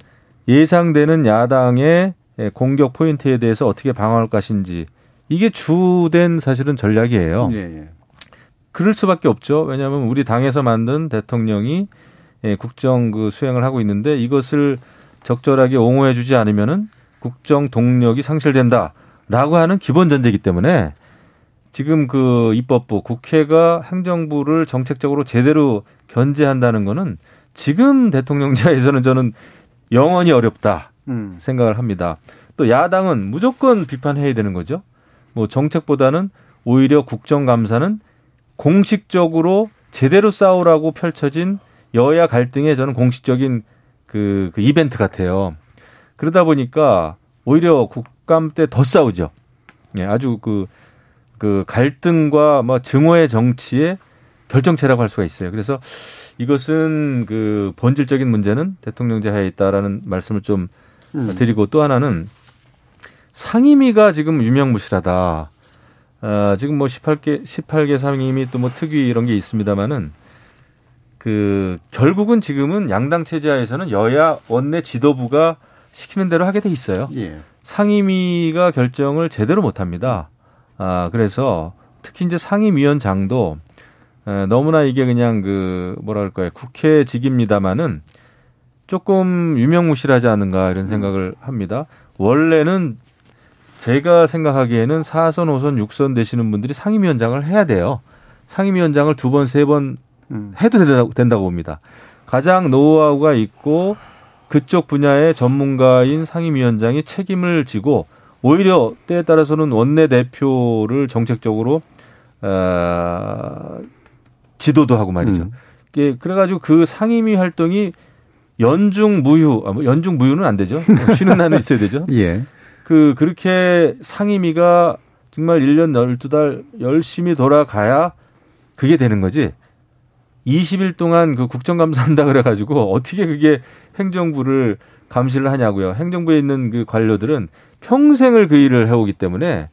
예상되는 야당의 공격 포인트에 대해서 어떻게 방어할 것인지 이게 주된 사실은 전략이에요. 예, 예. 그럴 수밖에 없죠. 왜냐하면 우리 당에서 만든 대통령이 예, 국정 그 수행을 하고 있는데 이것을 적절하게 옹호해주지 않으면은 국정 동력이 상실된다라고 하는 기본 전제이기 때문에 지금 그 입법부 국회가 행정부를 정책적으로 제대로 견제한다는 거는 지금 대통령자에서는 저는 영원히 어렵다 음. 생각을 합니다. 또 야당은 무조건 비판해야 되는 거죠. 뭐 정책보다는 오히려 국정감사는 공식적으로 제대로 싸우라고 펼쳐진 여야 갈등의 저는 공식적인 그, 그 이벤트 같아요. 그러다 보니까 오히려 국감 때 더 싸우죠. 예, 아주 그, 그 갈등과 뭐 증오의 정치의 결정체라고 할 수가 있어요. 그래서 이것은 그 본질적인 문제는 대통령제 하에 있다라는 말씀을 좀 음. 드리고 또 하나는 상임위가 지금 유명무실하다. 아, 지금 뭐 18개, 18개 상임위 또 뭐 특위 이런 게 있습니다만은 그 결국은 지금은 양당 체제하에서는 여야 원내 지도부가 시키는 대로 하게 돼 있어요. 예. 상임위가 결정을 제대로 못 합니다. 아, 그래서 특히 이제 상임위원장도 에, 너무나 이게 그냥 그 뭐랄까요 국회직입니다마는 조금 유명무실하지 않은가 이런 생각을 합니다. 원래는 제가 생각하기에는 4선, 5선, 6선 되시는 분들이 상임위원장을 해야 돼요. 상임위원장을 두 번, 세번 음. 해도 된다고, 된다고 봅니다. 가장 노하우가 있고 그쪽 분야의 전문가인 상임위원장이 책임을 지고 오히려 때에 따라서는 원내 대표를 정책적으로 어, 지도도 하고 말이죠. 음. 그래가지고 그 상임위 활동이 연중 무휴, 아, 뭐 연중 무휴는 안 되죠. <laughs> 쉬는 날은 있어야 되죠. <laughs> 예. 그 그렇게 상임위가 정말 1년 12달 열심히 돌아가야 그게 되는 거지. 20일 동안 그 국정감사 한다 그래가지고 어떻게 그게 행정부를 감시를 하냐고요. 행정부에 있는 그 관료들은 평생을 그 일을 해오기 때문에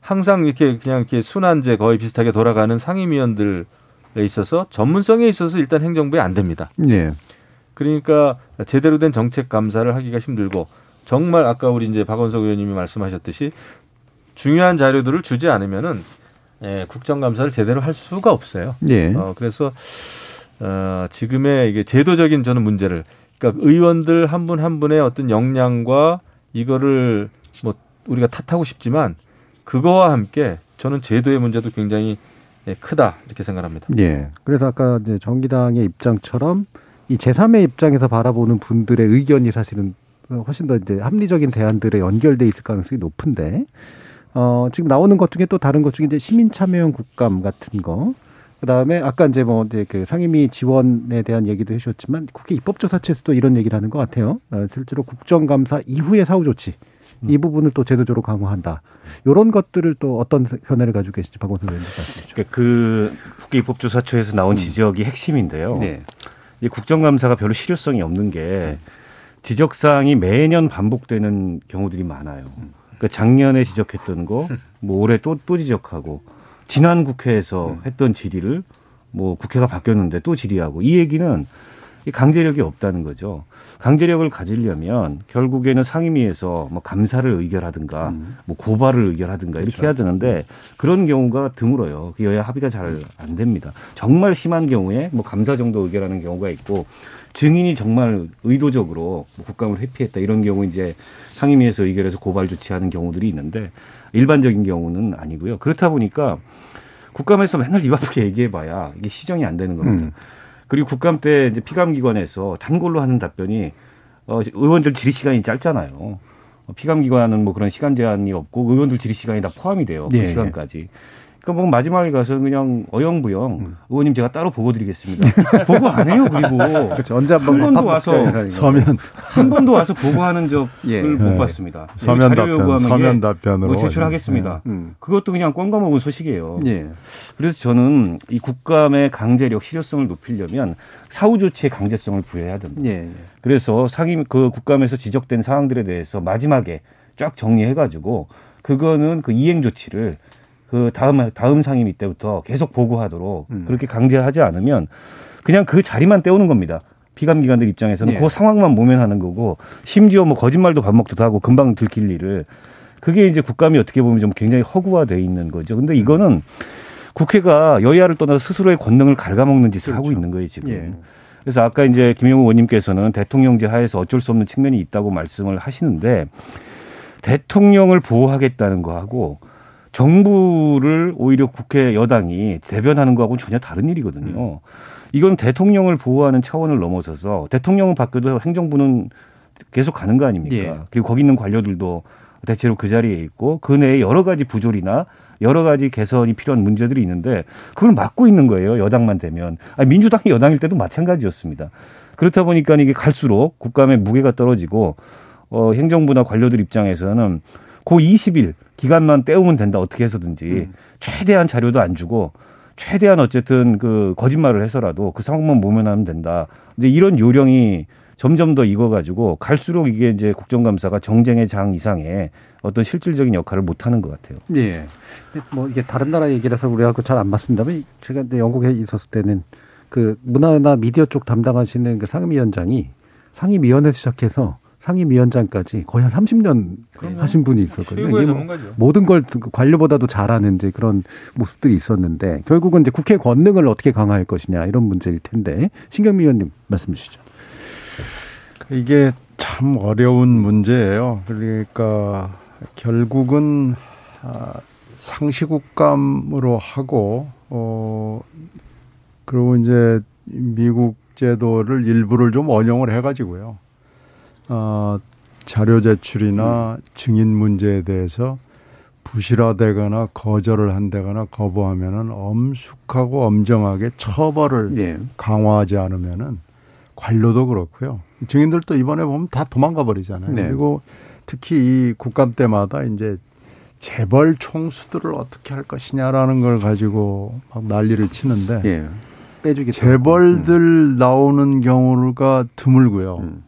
항상 이렇게 그냥 이렇게 순환제 거의 비슷하게 돌아가는 상임위원들에 있어서 전문성에 있어서 일단 행정부에 안 됩니다. 예. 그러니까 제대로 된 정책 감사를 하기가 힘들고 정말 아까 우리 이제 박원석 의원님이 말씀하셨듯이 중요한 자료들을 주지 않으면은 예, 국정감사를 제대로 할 수가 없어요. 예. 어, 그래서 어, 지금의 이게 제도적인 저는 문제를 그러니까 의원들 한 분한 한 분의 어떤 역량과 이거를 뭐 우리가 탓하고 싶지만 그거와 함께 저는 제도의 문제도 굉장히 예, 크다 이렇게 생각합니다. 예. 그래서 아까 이제 정기당의 입장처럼 이 제3의 입장에서 바라보는 분들의 의견이 사실은 훨씬 더 이제 합리적인 대안들에 연결돼 있을 가능성이 높은데 어 지금 나오는 것 중에 또 다른 것 중에 이제 시민 참여형 국감 같은 거 그다음에 아까 이제 뭐 이제 그 상임위 지원에 대한 얘기도 해주셨지만 국회 입법조사처에서도 이런 얘기를 하는 것 같아요. 어, 실제로 국정감사 이후의 사후 조치 음. 이 부분을 또 제도적으로 강화한다. 이런 것들을 또 어떤 견해를 가지고 계신지 박원순 의원님 말씀해 주시죠. 그러니까 그 국회 입법조사처에서 나온 음. 지적이 핵심인데요. 네. 이 국정감사가 별로 실효성이 없는 게 지적 사항이 매년 반복되는 경우들이 많아요. 그러니까 작년에 지적했던 거, 뭐 올해 또 또 지적하고 지난 국회에서 했던 질의를 뭐 국회가 바뀌었는데 또 질의하고 이 얘기는 강제력이 없다는 거죠. 강제력을 가지려면 결국에는 상임위에서 뭐 감사를 의결하든가 음. 뭐 고발을 의결하든가 이렇게 그렇죠. 해야 되는데 그런 경우가 드물어요. 그 여야 합의가 잘 안 됩니다. 정말 심한 경우에 뭐 감사 정도 의결하는 경우가 있고 증인이 정말 의도적으로 뭐 국감을 회피했다 이런 경우 이제 상임위에서 의결해서 고발 조치하는 경우들이 있는데 일반적인 경우는 아니고요. 그렇다 보니까 국감에서 맨날 입 아프게 얘기해봐야 이게 시정이 안 되는 겁니다. 음. 그리고 국감 때 이제 피감기관에서 단골로 하는 답변이 어, 의원들 질의 시간이 짧잖아요. 어, 피감기관은 뭐 그런 시간 제한이 없고 의원들 질의 시간이 다 포함이 돼요. 그 예. 시간까지. 그러니까 뭐 마지막에 가서 그냥 어영부영 음. 의원님 제가 따로 보고 드리겠습니다. <laughs> 보고 안 해요. 그리고 그렇죠. 언제 한번 한 번도 와서 서면 한 번도 와서 보고하는 적을 <laughs> 예. 못 봤습니다. 서면 답변, 서면 답변으로 뭐 제출하겠습니다. 예. 음. 그것도 그냥 꽝과 먹은 소식이에요. 예. 그래서 저는 이 국감의 강제력 실효성을 높이려면 사후 조치의 강제성을 부여해야 됩니다. 예. 그래서 상임 그 국감에서 지적된 사항들에 대해서 마지막에 쫙 정리해가지고 그거는 그 이행 조치를 그 다음 다음 상임위 때부터 계속 보고하도록 음. 그렇게 강제하지 않으면 그냥 그 자리만 때우는 겁니다. 피감 기관들 입장에서는 예. 그 상황만 모면하는 거고 심지어 뭐 거짓말도 밥 먹기도 하고 금방 들킬 일을 그게 이제 국감이 어떻게 보면 좀 굉장히 허구화돼 있는 거죠. 근데 이거는 국회가 여야를 떠나서 스스로의 권능을 갉아먹는 짓을 그렇죠. 하고 있는 거예요 지금. 예. 그래서 아까 이제 김영우 의원님께서는 대통령제 하에서 어쩔 수 없는 측면이 있다고 말씀을 하시는데 대통령을 보호하겠다는 거하고 정부를 오히려 국회 여당이 대변하는 거하고는 전혀 다른 일이거든요. 이건 대통령을 보호하는 차원을 넘어서서 대통령은 바뀌어도 행정부는 계속 가는 거 아닙니까? 예. 그리고 거기 있는 관료들도 대체로 그 자리에 있고 그 내에 여러 가지 부조리나 여러 가지 개선이 필요한 문제들이 있는데 그걸 막고 있는 거예요. 여당만 되면. 아니, 민주당이 여당일 때도 마찬가지였습니다. 그렇다 보니까 이게 갈수록 국감의 무게가 떨어지고 어, 행정부나 관료들 입장에서는 그 20일 기간만 때우면 된다 어떻게 해서든지 음. 최대한 자료도 안 주고 최대한 어쨌든 그 거짓말을 해서라도 그 상황만 모면하면 된다. 이제 이런 요령이 점점 더 익어가지고 갈수록 이게 이제 국정감사가 정쟁의 장 이상의 어떤 실질적인 역할을 못 하는 것 같아요. 예. 뭐 이게 다른 나라 얘기라서 우리하고 잘안 맞습니다만 제가 이제 영국에 있었을 때는 그 문화나 미디어 쪽 담당하시는 그 상임위원장이 상임위원회 시작해서 상임위원장까지 거의 한 30년 그럼요. 하신 분이 있었거든요. 이게 뭐 모든 걸 관료보다도 잘하는 이제 그런 모습들이 있었는데 결국은 이제 국회 권능을 어떻게 강화할 것이냐 이런 문제일 텐데 신경미 의원님 말씀 주시죠. 이게 참 어려운 문제예요. 그러니까 결국은 아, 상시국감으로 하고 어 그리고 이제 미국 제도를 일부를 좀 원용을 해가지고요. 어, 자료 제출이나 증인 문제에 대해서 부실화되거나 거절을 한다거나 거부하면은 엄숙하고 엄정하게 처벌을 예. 강화하지 않으면은 관료도 그렇고요. 증인들도 이번에 보면 다 도망가 버리잖아요. 네. 그리고 특히 이 국감 때마다 이제 재벌 총수들을 어떻게 할 것이냐라는 걸 가지고 막 난리를 치는데 예. 빼주기 재벌들 음. 나오는 경우가 드물고요. 음.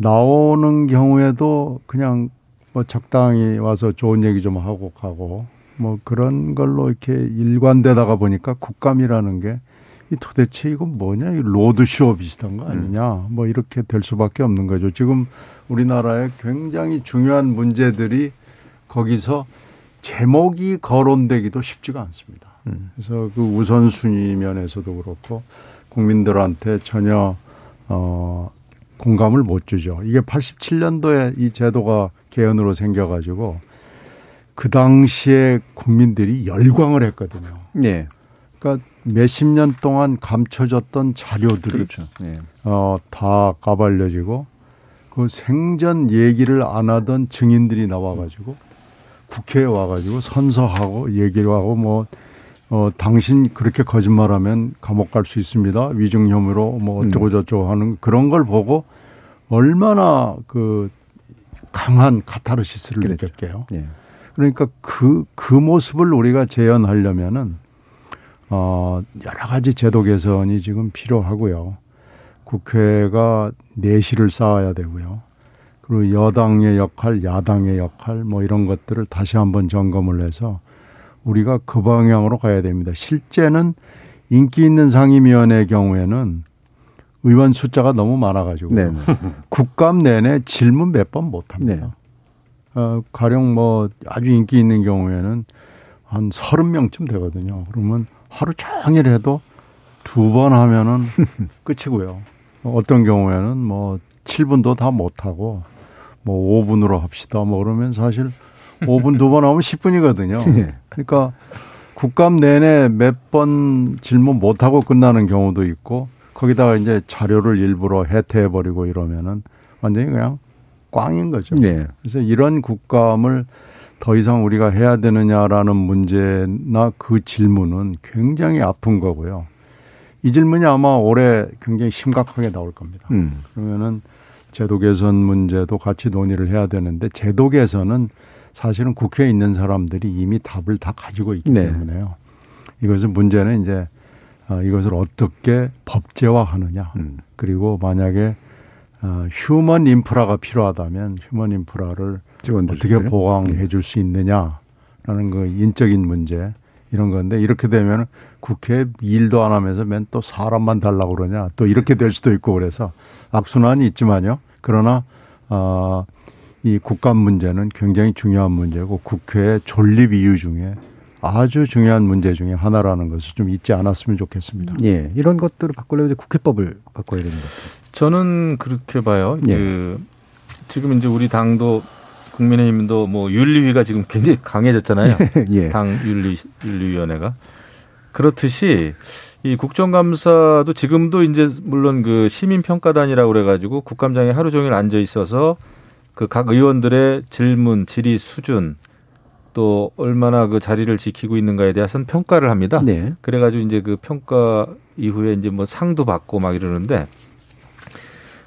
나오는 경우에도 그냥 뭐 적당히 와서 좋은 얘기 좀 하고 가고 뭐 그런 걸로 이렇게 일관되다가 보니까 국감이라는 게 이 도대체 이건 뭐냐 이 로드쇼 비슷한 거 아니냐 음. 뭐 이렇게 될 수밖에 없는 거죠. 지금 우리나라에 굉장히 중요한 문제들이 거기서 제목이 거론되기도 쉽지가 않습니다. 음. 그래서 그 우선순위 면에서도 그렇고 국민들한테 전혀 어 공감을 못 주죠. 이게 87년도에 이 제도가 개헌으로 생겨가지고 그 당시에 국민들이 열광을 했거든요. 네. 그러니까 몇십 년 동안 감춰졌던 자료들이 그렇죠. 네. 어, 다 까발려지고 그 생전 얘기를 안 하던 증인들이 나와가지고 국회에 와가지고 선서하고 얘기를 하고 뭐 어, 당신 그렇게 거짓말하면 감옥 갈 수 있습니다. 위증 혐의로 뭐 어쩌고 저쩌고 하는 그런 걸 보고 얼마나 그 강한 카타르시스를 그랬죠. 느꼈게요. 예. 그러니까 그, 그 모습을 우리가 재현하려면은, 어, 여러 가지 제도 개선이 지금 필요하고요. 국회가 내실을 쌓아야 되고요. 그리고 여당의 역할, 야당의 역할, 뭐 이런 것들을 다시 한번 점검을 해서 우리가 그 방향으로 가야 됩니다. 실제는 인기 있는 상임위원회 경우에는 의원 숫자가 너무 많아가지고 네. <laughs> 국감 내내 질문 몇 번 못합니다. 네. 어, 가령 뭐 아주 인기 있는 경우에는 한 서른 명쯤 되거든요. 그러면 하루 종일 해도 두 번 하면은 <laughs> 끝이고요. 어떤 경우에는 뭐 7분도 다 못하고 뭐 5분으로 합시다. 뭐 그러면 사실 5분 두 번 하면 10분이거든요. <laughs> 그러니까 국감 내내 몇 번 질문 못 하고 끝나는 경우도 있고 거기다가 이제 자료를 일부러 해태해 버리고 이러면은 완전히 그냥 꽝인 거죠. 네. 그래서 이런 국감을 더 이상 우리가 해야 되느냐라는 문제나 그 질문은 굉장히 아픈 거고요. 이 질문이 아마 올해 굉장히 심각하게 나올 겁니다. 음. 그러면은 제도 개선 문제도 같이 논의를 해야 되는데 제도 개선은 사실은 국회에 있는 사람들이 이미 답을 다 가지고 있기 네. 때문에요. 이것은 문제는 이제 어, 이것을 어떻게 법제화하느냐. 음. 그리고 만약에 어, 휴먼 인프라가 필요하다면 휴먼 인프라를 어떻게 보강해 줄 수 있느냐라는 그 인적인 문제 이런 건데 이렇게 되면 국회 일도 안 하면서 맨 또 사람만 달라고 그러냐 또 이렇게 될 수도 있고 그래서 악순환이 있지만요. 그러나 어, 이 국감 문제는 굉장히 중요한 문제고 국회의 존립 이유 중에 아주 중요한 문제 중에 하나라는 것을 좀 잊지 않았으면 좋겠습니다. 예. 이런 것들을 바꾸려면 국회법을 바꿔야 되는 것 같아요. 저는 그렇게 봐요. 예. 그 지금 이제 우리 당도 국민의힘도 뭐 윤리위가 지금 굉장히 강해졌잖아요. <laughs> 예. 당 윤리 윤리위원회가 그렇듯이 이 국정감사도 지금도 이제 물론 그 시민평가단이라고 그래가지고 국감장에 하루 종일 앉아 있어서 그 각 의원들의 질문, 질의 수준 또 얼마나 그 자리를 지키고 있는가에 대해서는 평가를 합니다. 네. 그래가지고 이제 그 평가 이후에 이제 뭐 상도 받고 막 이러는데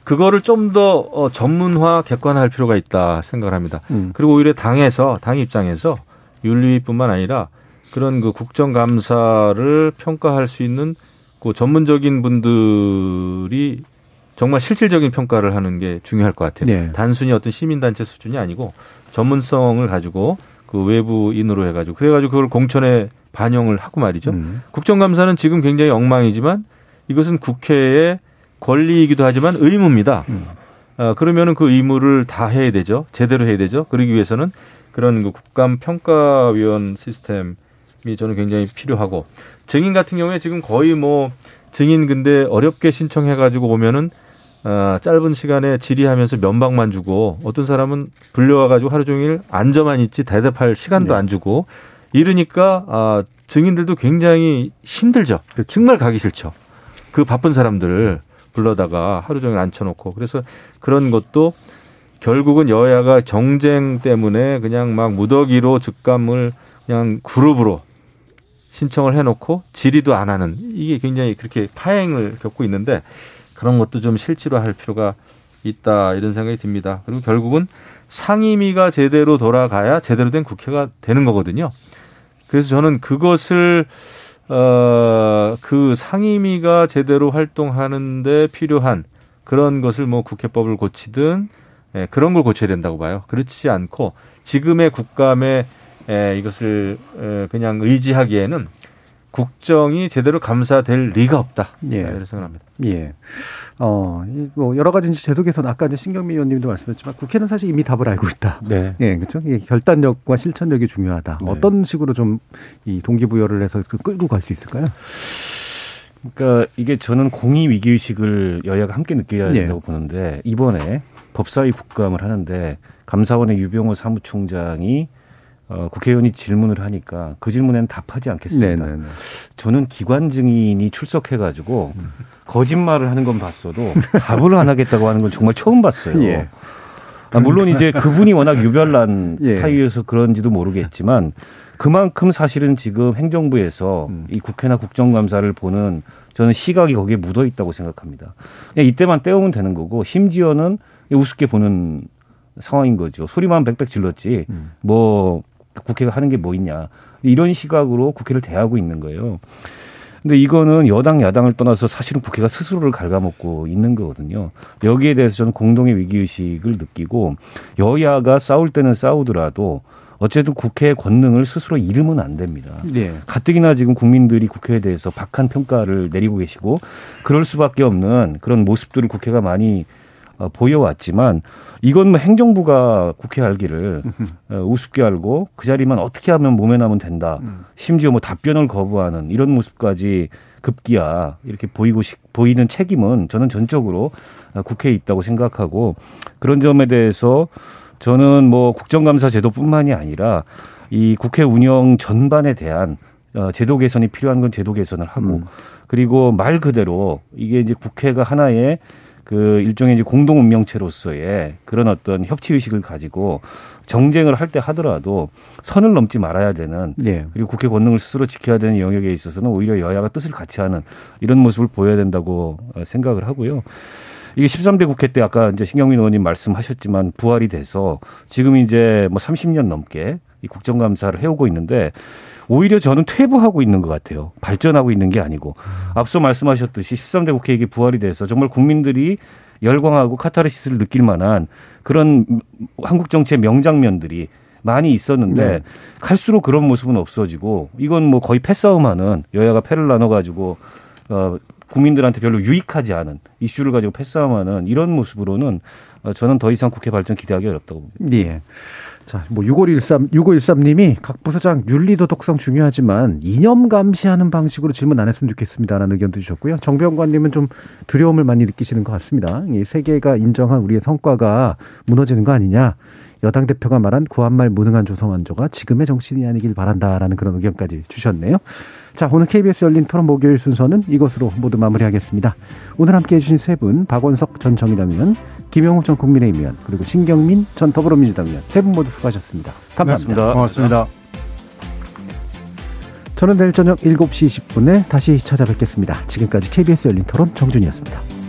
그거를 좀더 어, 전문화 객관화할 필요가 있다 생각을 합니다. 음. 그리고 오히려 당에서 당 입장에서 윤리뿐만 아니라 그런 그 국정감사를 평가할 수 있는 그 전문적인 분들이 정말 실질적인 평가를 하는 게 중요할 것 같아요. 네. 단순히 어떤 시민단체 수준이 아니고 전문성을 가지고 그 외부인으로 해가지고 그래가지고 그걸 공천에 반영을 하고 말이죠. 음. 국정감사는 지금 굉장히 엉망이지만 이것은 국회의 권리이기도 하지만 의무입니다. 음. 아, 그러면은 그 의무를 다 해야 되죠. 제대로 해야 되죠. 그러기 위해서는 그런 그 국감 평가위원 시스템이 저는 굉장히 필요하고 증인 같은 경우에 지금 거의 뭐 증인 근데 어렵게 신청해가지고 오면은 어, 짧은 시간에 질의하면서 면박만 주고 어떤 사람은 불려와가지고 하루 종일 앉아만 있지 대답할 시간도 네. 안 주고 이러니까 아, 증인들도 굉장히 힘들죠. 그렇죠. 정말 가기 싫죠. 그 바쁜 사람들 불러다가 하루 종일 앉혀놓고 그래서 그런 것도 결국은 여야가 정쟁 때문에 그냥 막 무더기로 즉감을 그냥 그룹으로 신청을 해놓고 질의도 안 하는 이게 굉장히 그렇게 파행을 겪고 있는데 그런 것도 좀 실질화할 필요가 있다 이런 생각이 듭니다. 그리고 결국은 상임위가 제대로 돌아가야 제대로 된 국회가 되는 거거든요. 그래서 저는 그것을 어, 그 상임위가 제대로 활동하는데 필요한 그런 것을 뭐 국회법을 고치든 예, 그런 걸 고쳐야 된다고 봐요. 그렇지 않고 지금의 국감에 예, 이것을 예, 그냥 의지하기에는 국정이 제대로 감사될 리가 없다. 예. 이런 생각합니다. 예. 어, 뭐 여러 가지 제도 개선 아까 이제 신경미 의원님도 말씀하셨지만 국회는 사실 이미 답을 알고 있다. 네. 예, 그렇죠. 예, 결단력과 실천력이 중요하다. 네. 어떤 식으로 좀 이 동기부여를 해서 그 끌고 갈 수 있을까요? 그러니까 이게 저는 공의 위기 의식을 여야가 함께 느껴야 예. 된다고 예. 보는데 이번에 법사위 국감을 하는데 감사원의 유병호 사무총장이 어, 국회의원이 질문을 하니까 그 질문에는 답하지 않겠습니다. 네네네. 네, 네. 저는 기관 증인이 출석해가지고 거짓말을 하는 건 봤어도 답을 안 하겠다고 하는 건 정말 처음 봤어요. 예. 아, 물론 이제 그분이 워낙 유별난 예. 스타일이어서 그런지도 모르겠지만 그만큼 사실은 지금 행정부에서 음. 이 국회나 국정감사를 보는 저는 시각이 거기에 묻어 있다고 생각합니다. 그냥 이때만 떼우면 되는 거고 심지어는 우습게 보는 상황인 거죠. 소리만 빽빽 질렀지 음. 뭐 국회가 하는 게 뭐 있냐. 이런 시각으로 국회를 대하고 있는 거예요. 근데 이거는 여당 야당을 떠나서 사실은 국회가 스스로를 갉아먹고 있는 거거든요. 여기에 대해서 저는 공동의 위기 의식을 느끼고 여야가 싸울 때는 싸우더라도 어쨌든 국회의 권능을 스스로 잃으면 안 됩니다. 네. 가뜩이나 지금 국민들이 국회에 대해서 박한 평가를 내리고 계시고 그럴 수밖에 없는 그런 모습들을 국회가 많이 어, 보여왔지만 이건 뭐 행정부가 국회 알기를 <laughs> 어, 우습게 알고 그 자리만 어떻게 하면 몸에 남으면 된다. 음. 심지어 뭐 답변을 거부하는 이런 모습까지 급기야 이렇게 보이고 시, 보이는 책임은 저는 전적으로 어, 국회에 있다고 생각하고 그런 점에 대해서 저는 뭐 국정감사 제도뿐만이 아니라 이 국회 운영 전반에 대한 제도 개선이 필요한 건 제도 개선을 하고 음. 그리고 말 그대로 이게 이제 국회가 하나의 그 일종의 이제 공동 운명체로서의 그런 어떤 협치 의식을 가지고 정쟁을 할 때 하더라도 선을 넘지 말아야 되는 네. 그리고 국회 권능을 스스로 지켜야 되는 영역에 있어서는 오히려 여야가 뜻을 같이 하는 이런 모습을 보여야 된다고 생각을 하고요. 이게 13대 국회 때 아까 이제 신경민 의원님 말씀하셨지만 부활이 돼서 지금 이제 뭐 30년 넘게 이 국정감사를 해오고 있는데 오히려 저는 퇴보하고 있는 것 같아요. 발전하고 있는 게 아니고 앞서 말씀하셨듯이 13대 국회 이게 부활이 돼서 정말 국민들이 열광하고 카타르시스를 느낄 만한 그런 한국 정치의 명장면들이 많이 있었는데 네. 갈수록 그런 모습은 없어지고 이건 뭐 거의 패싸움하는 여야가 패를 나눠가지고 어 국민들한테 별로 유익하지 않은 이슈를 가지고 패싸움하는 이런 모습으로는 어, 저는 더 이상 국회 발전 기대하기 어렵다고 봅니다. 예. 자, 뭐 6513, 6513님이 각 부서장 윤리 도덕성 중요하지만 이념 감시하는 방식으로 질문 안 했으면 좋겠습니다라는 의견도 주셨고요. 정병관님은 좀 두려움을 많이 느끼시는 것 같습니다. 이 세계가 인정한 우리의 성과가 무너지는 거 아니냐. 여당 대표가 말한 구한말 무능한 조성완조가 지금의 정신이 아니길 바란다라는 그런 의견까지 주셨네요. 자, 오늘 KBS 열린 토론 목요일 순서는 이것으로 모두 마무리하겠습니다. 오늘 함께 해주신 세 분, 박원석 전 정의당 의원, 김영욱 전 국민의힘 의원, 그리고 신경민 전 더불어민주당 의원, 세 분 모두 수고하셨습니다. 감사합니다. 고맙습니다. 저는 내일 저녁 7시 20분에 다시 찾아뵙겠습니다. 지금까지 KBS 열린 토론 정준이었습니다.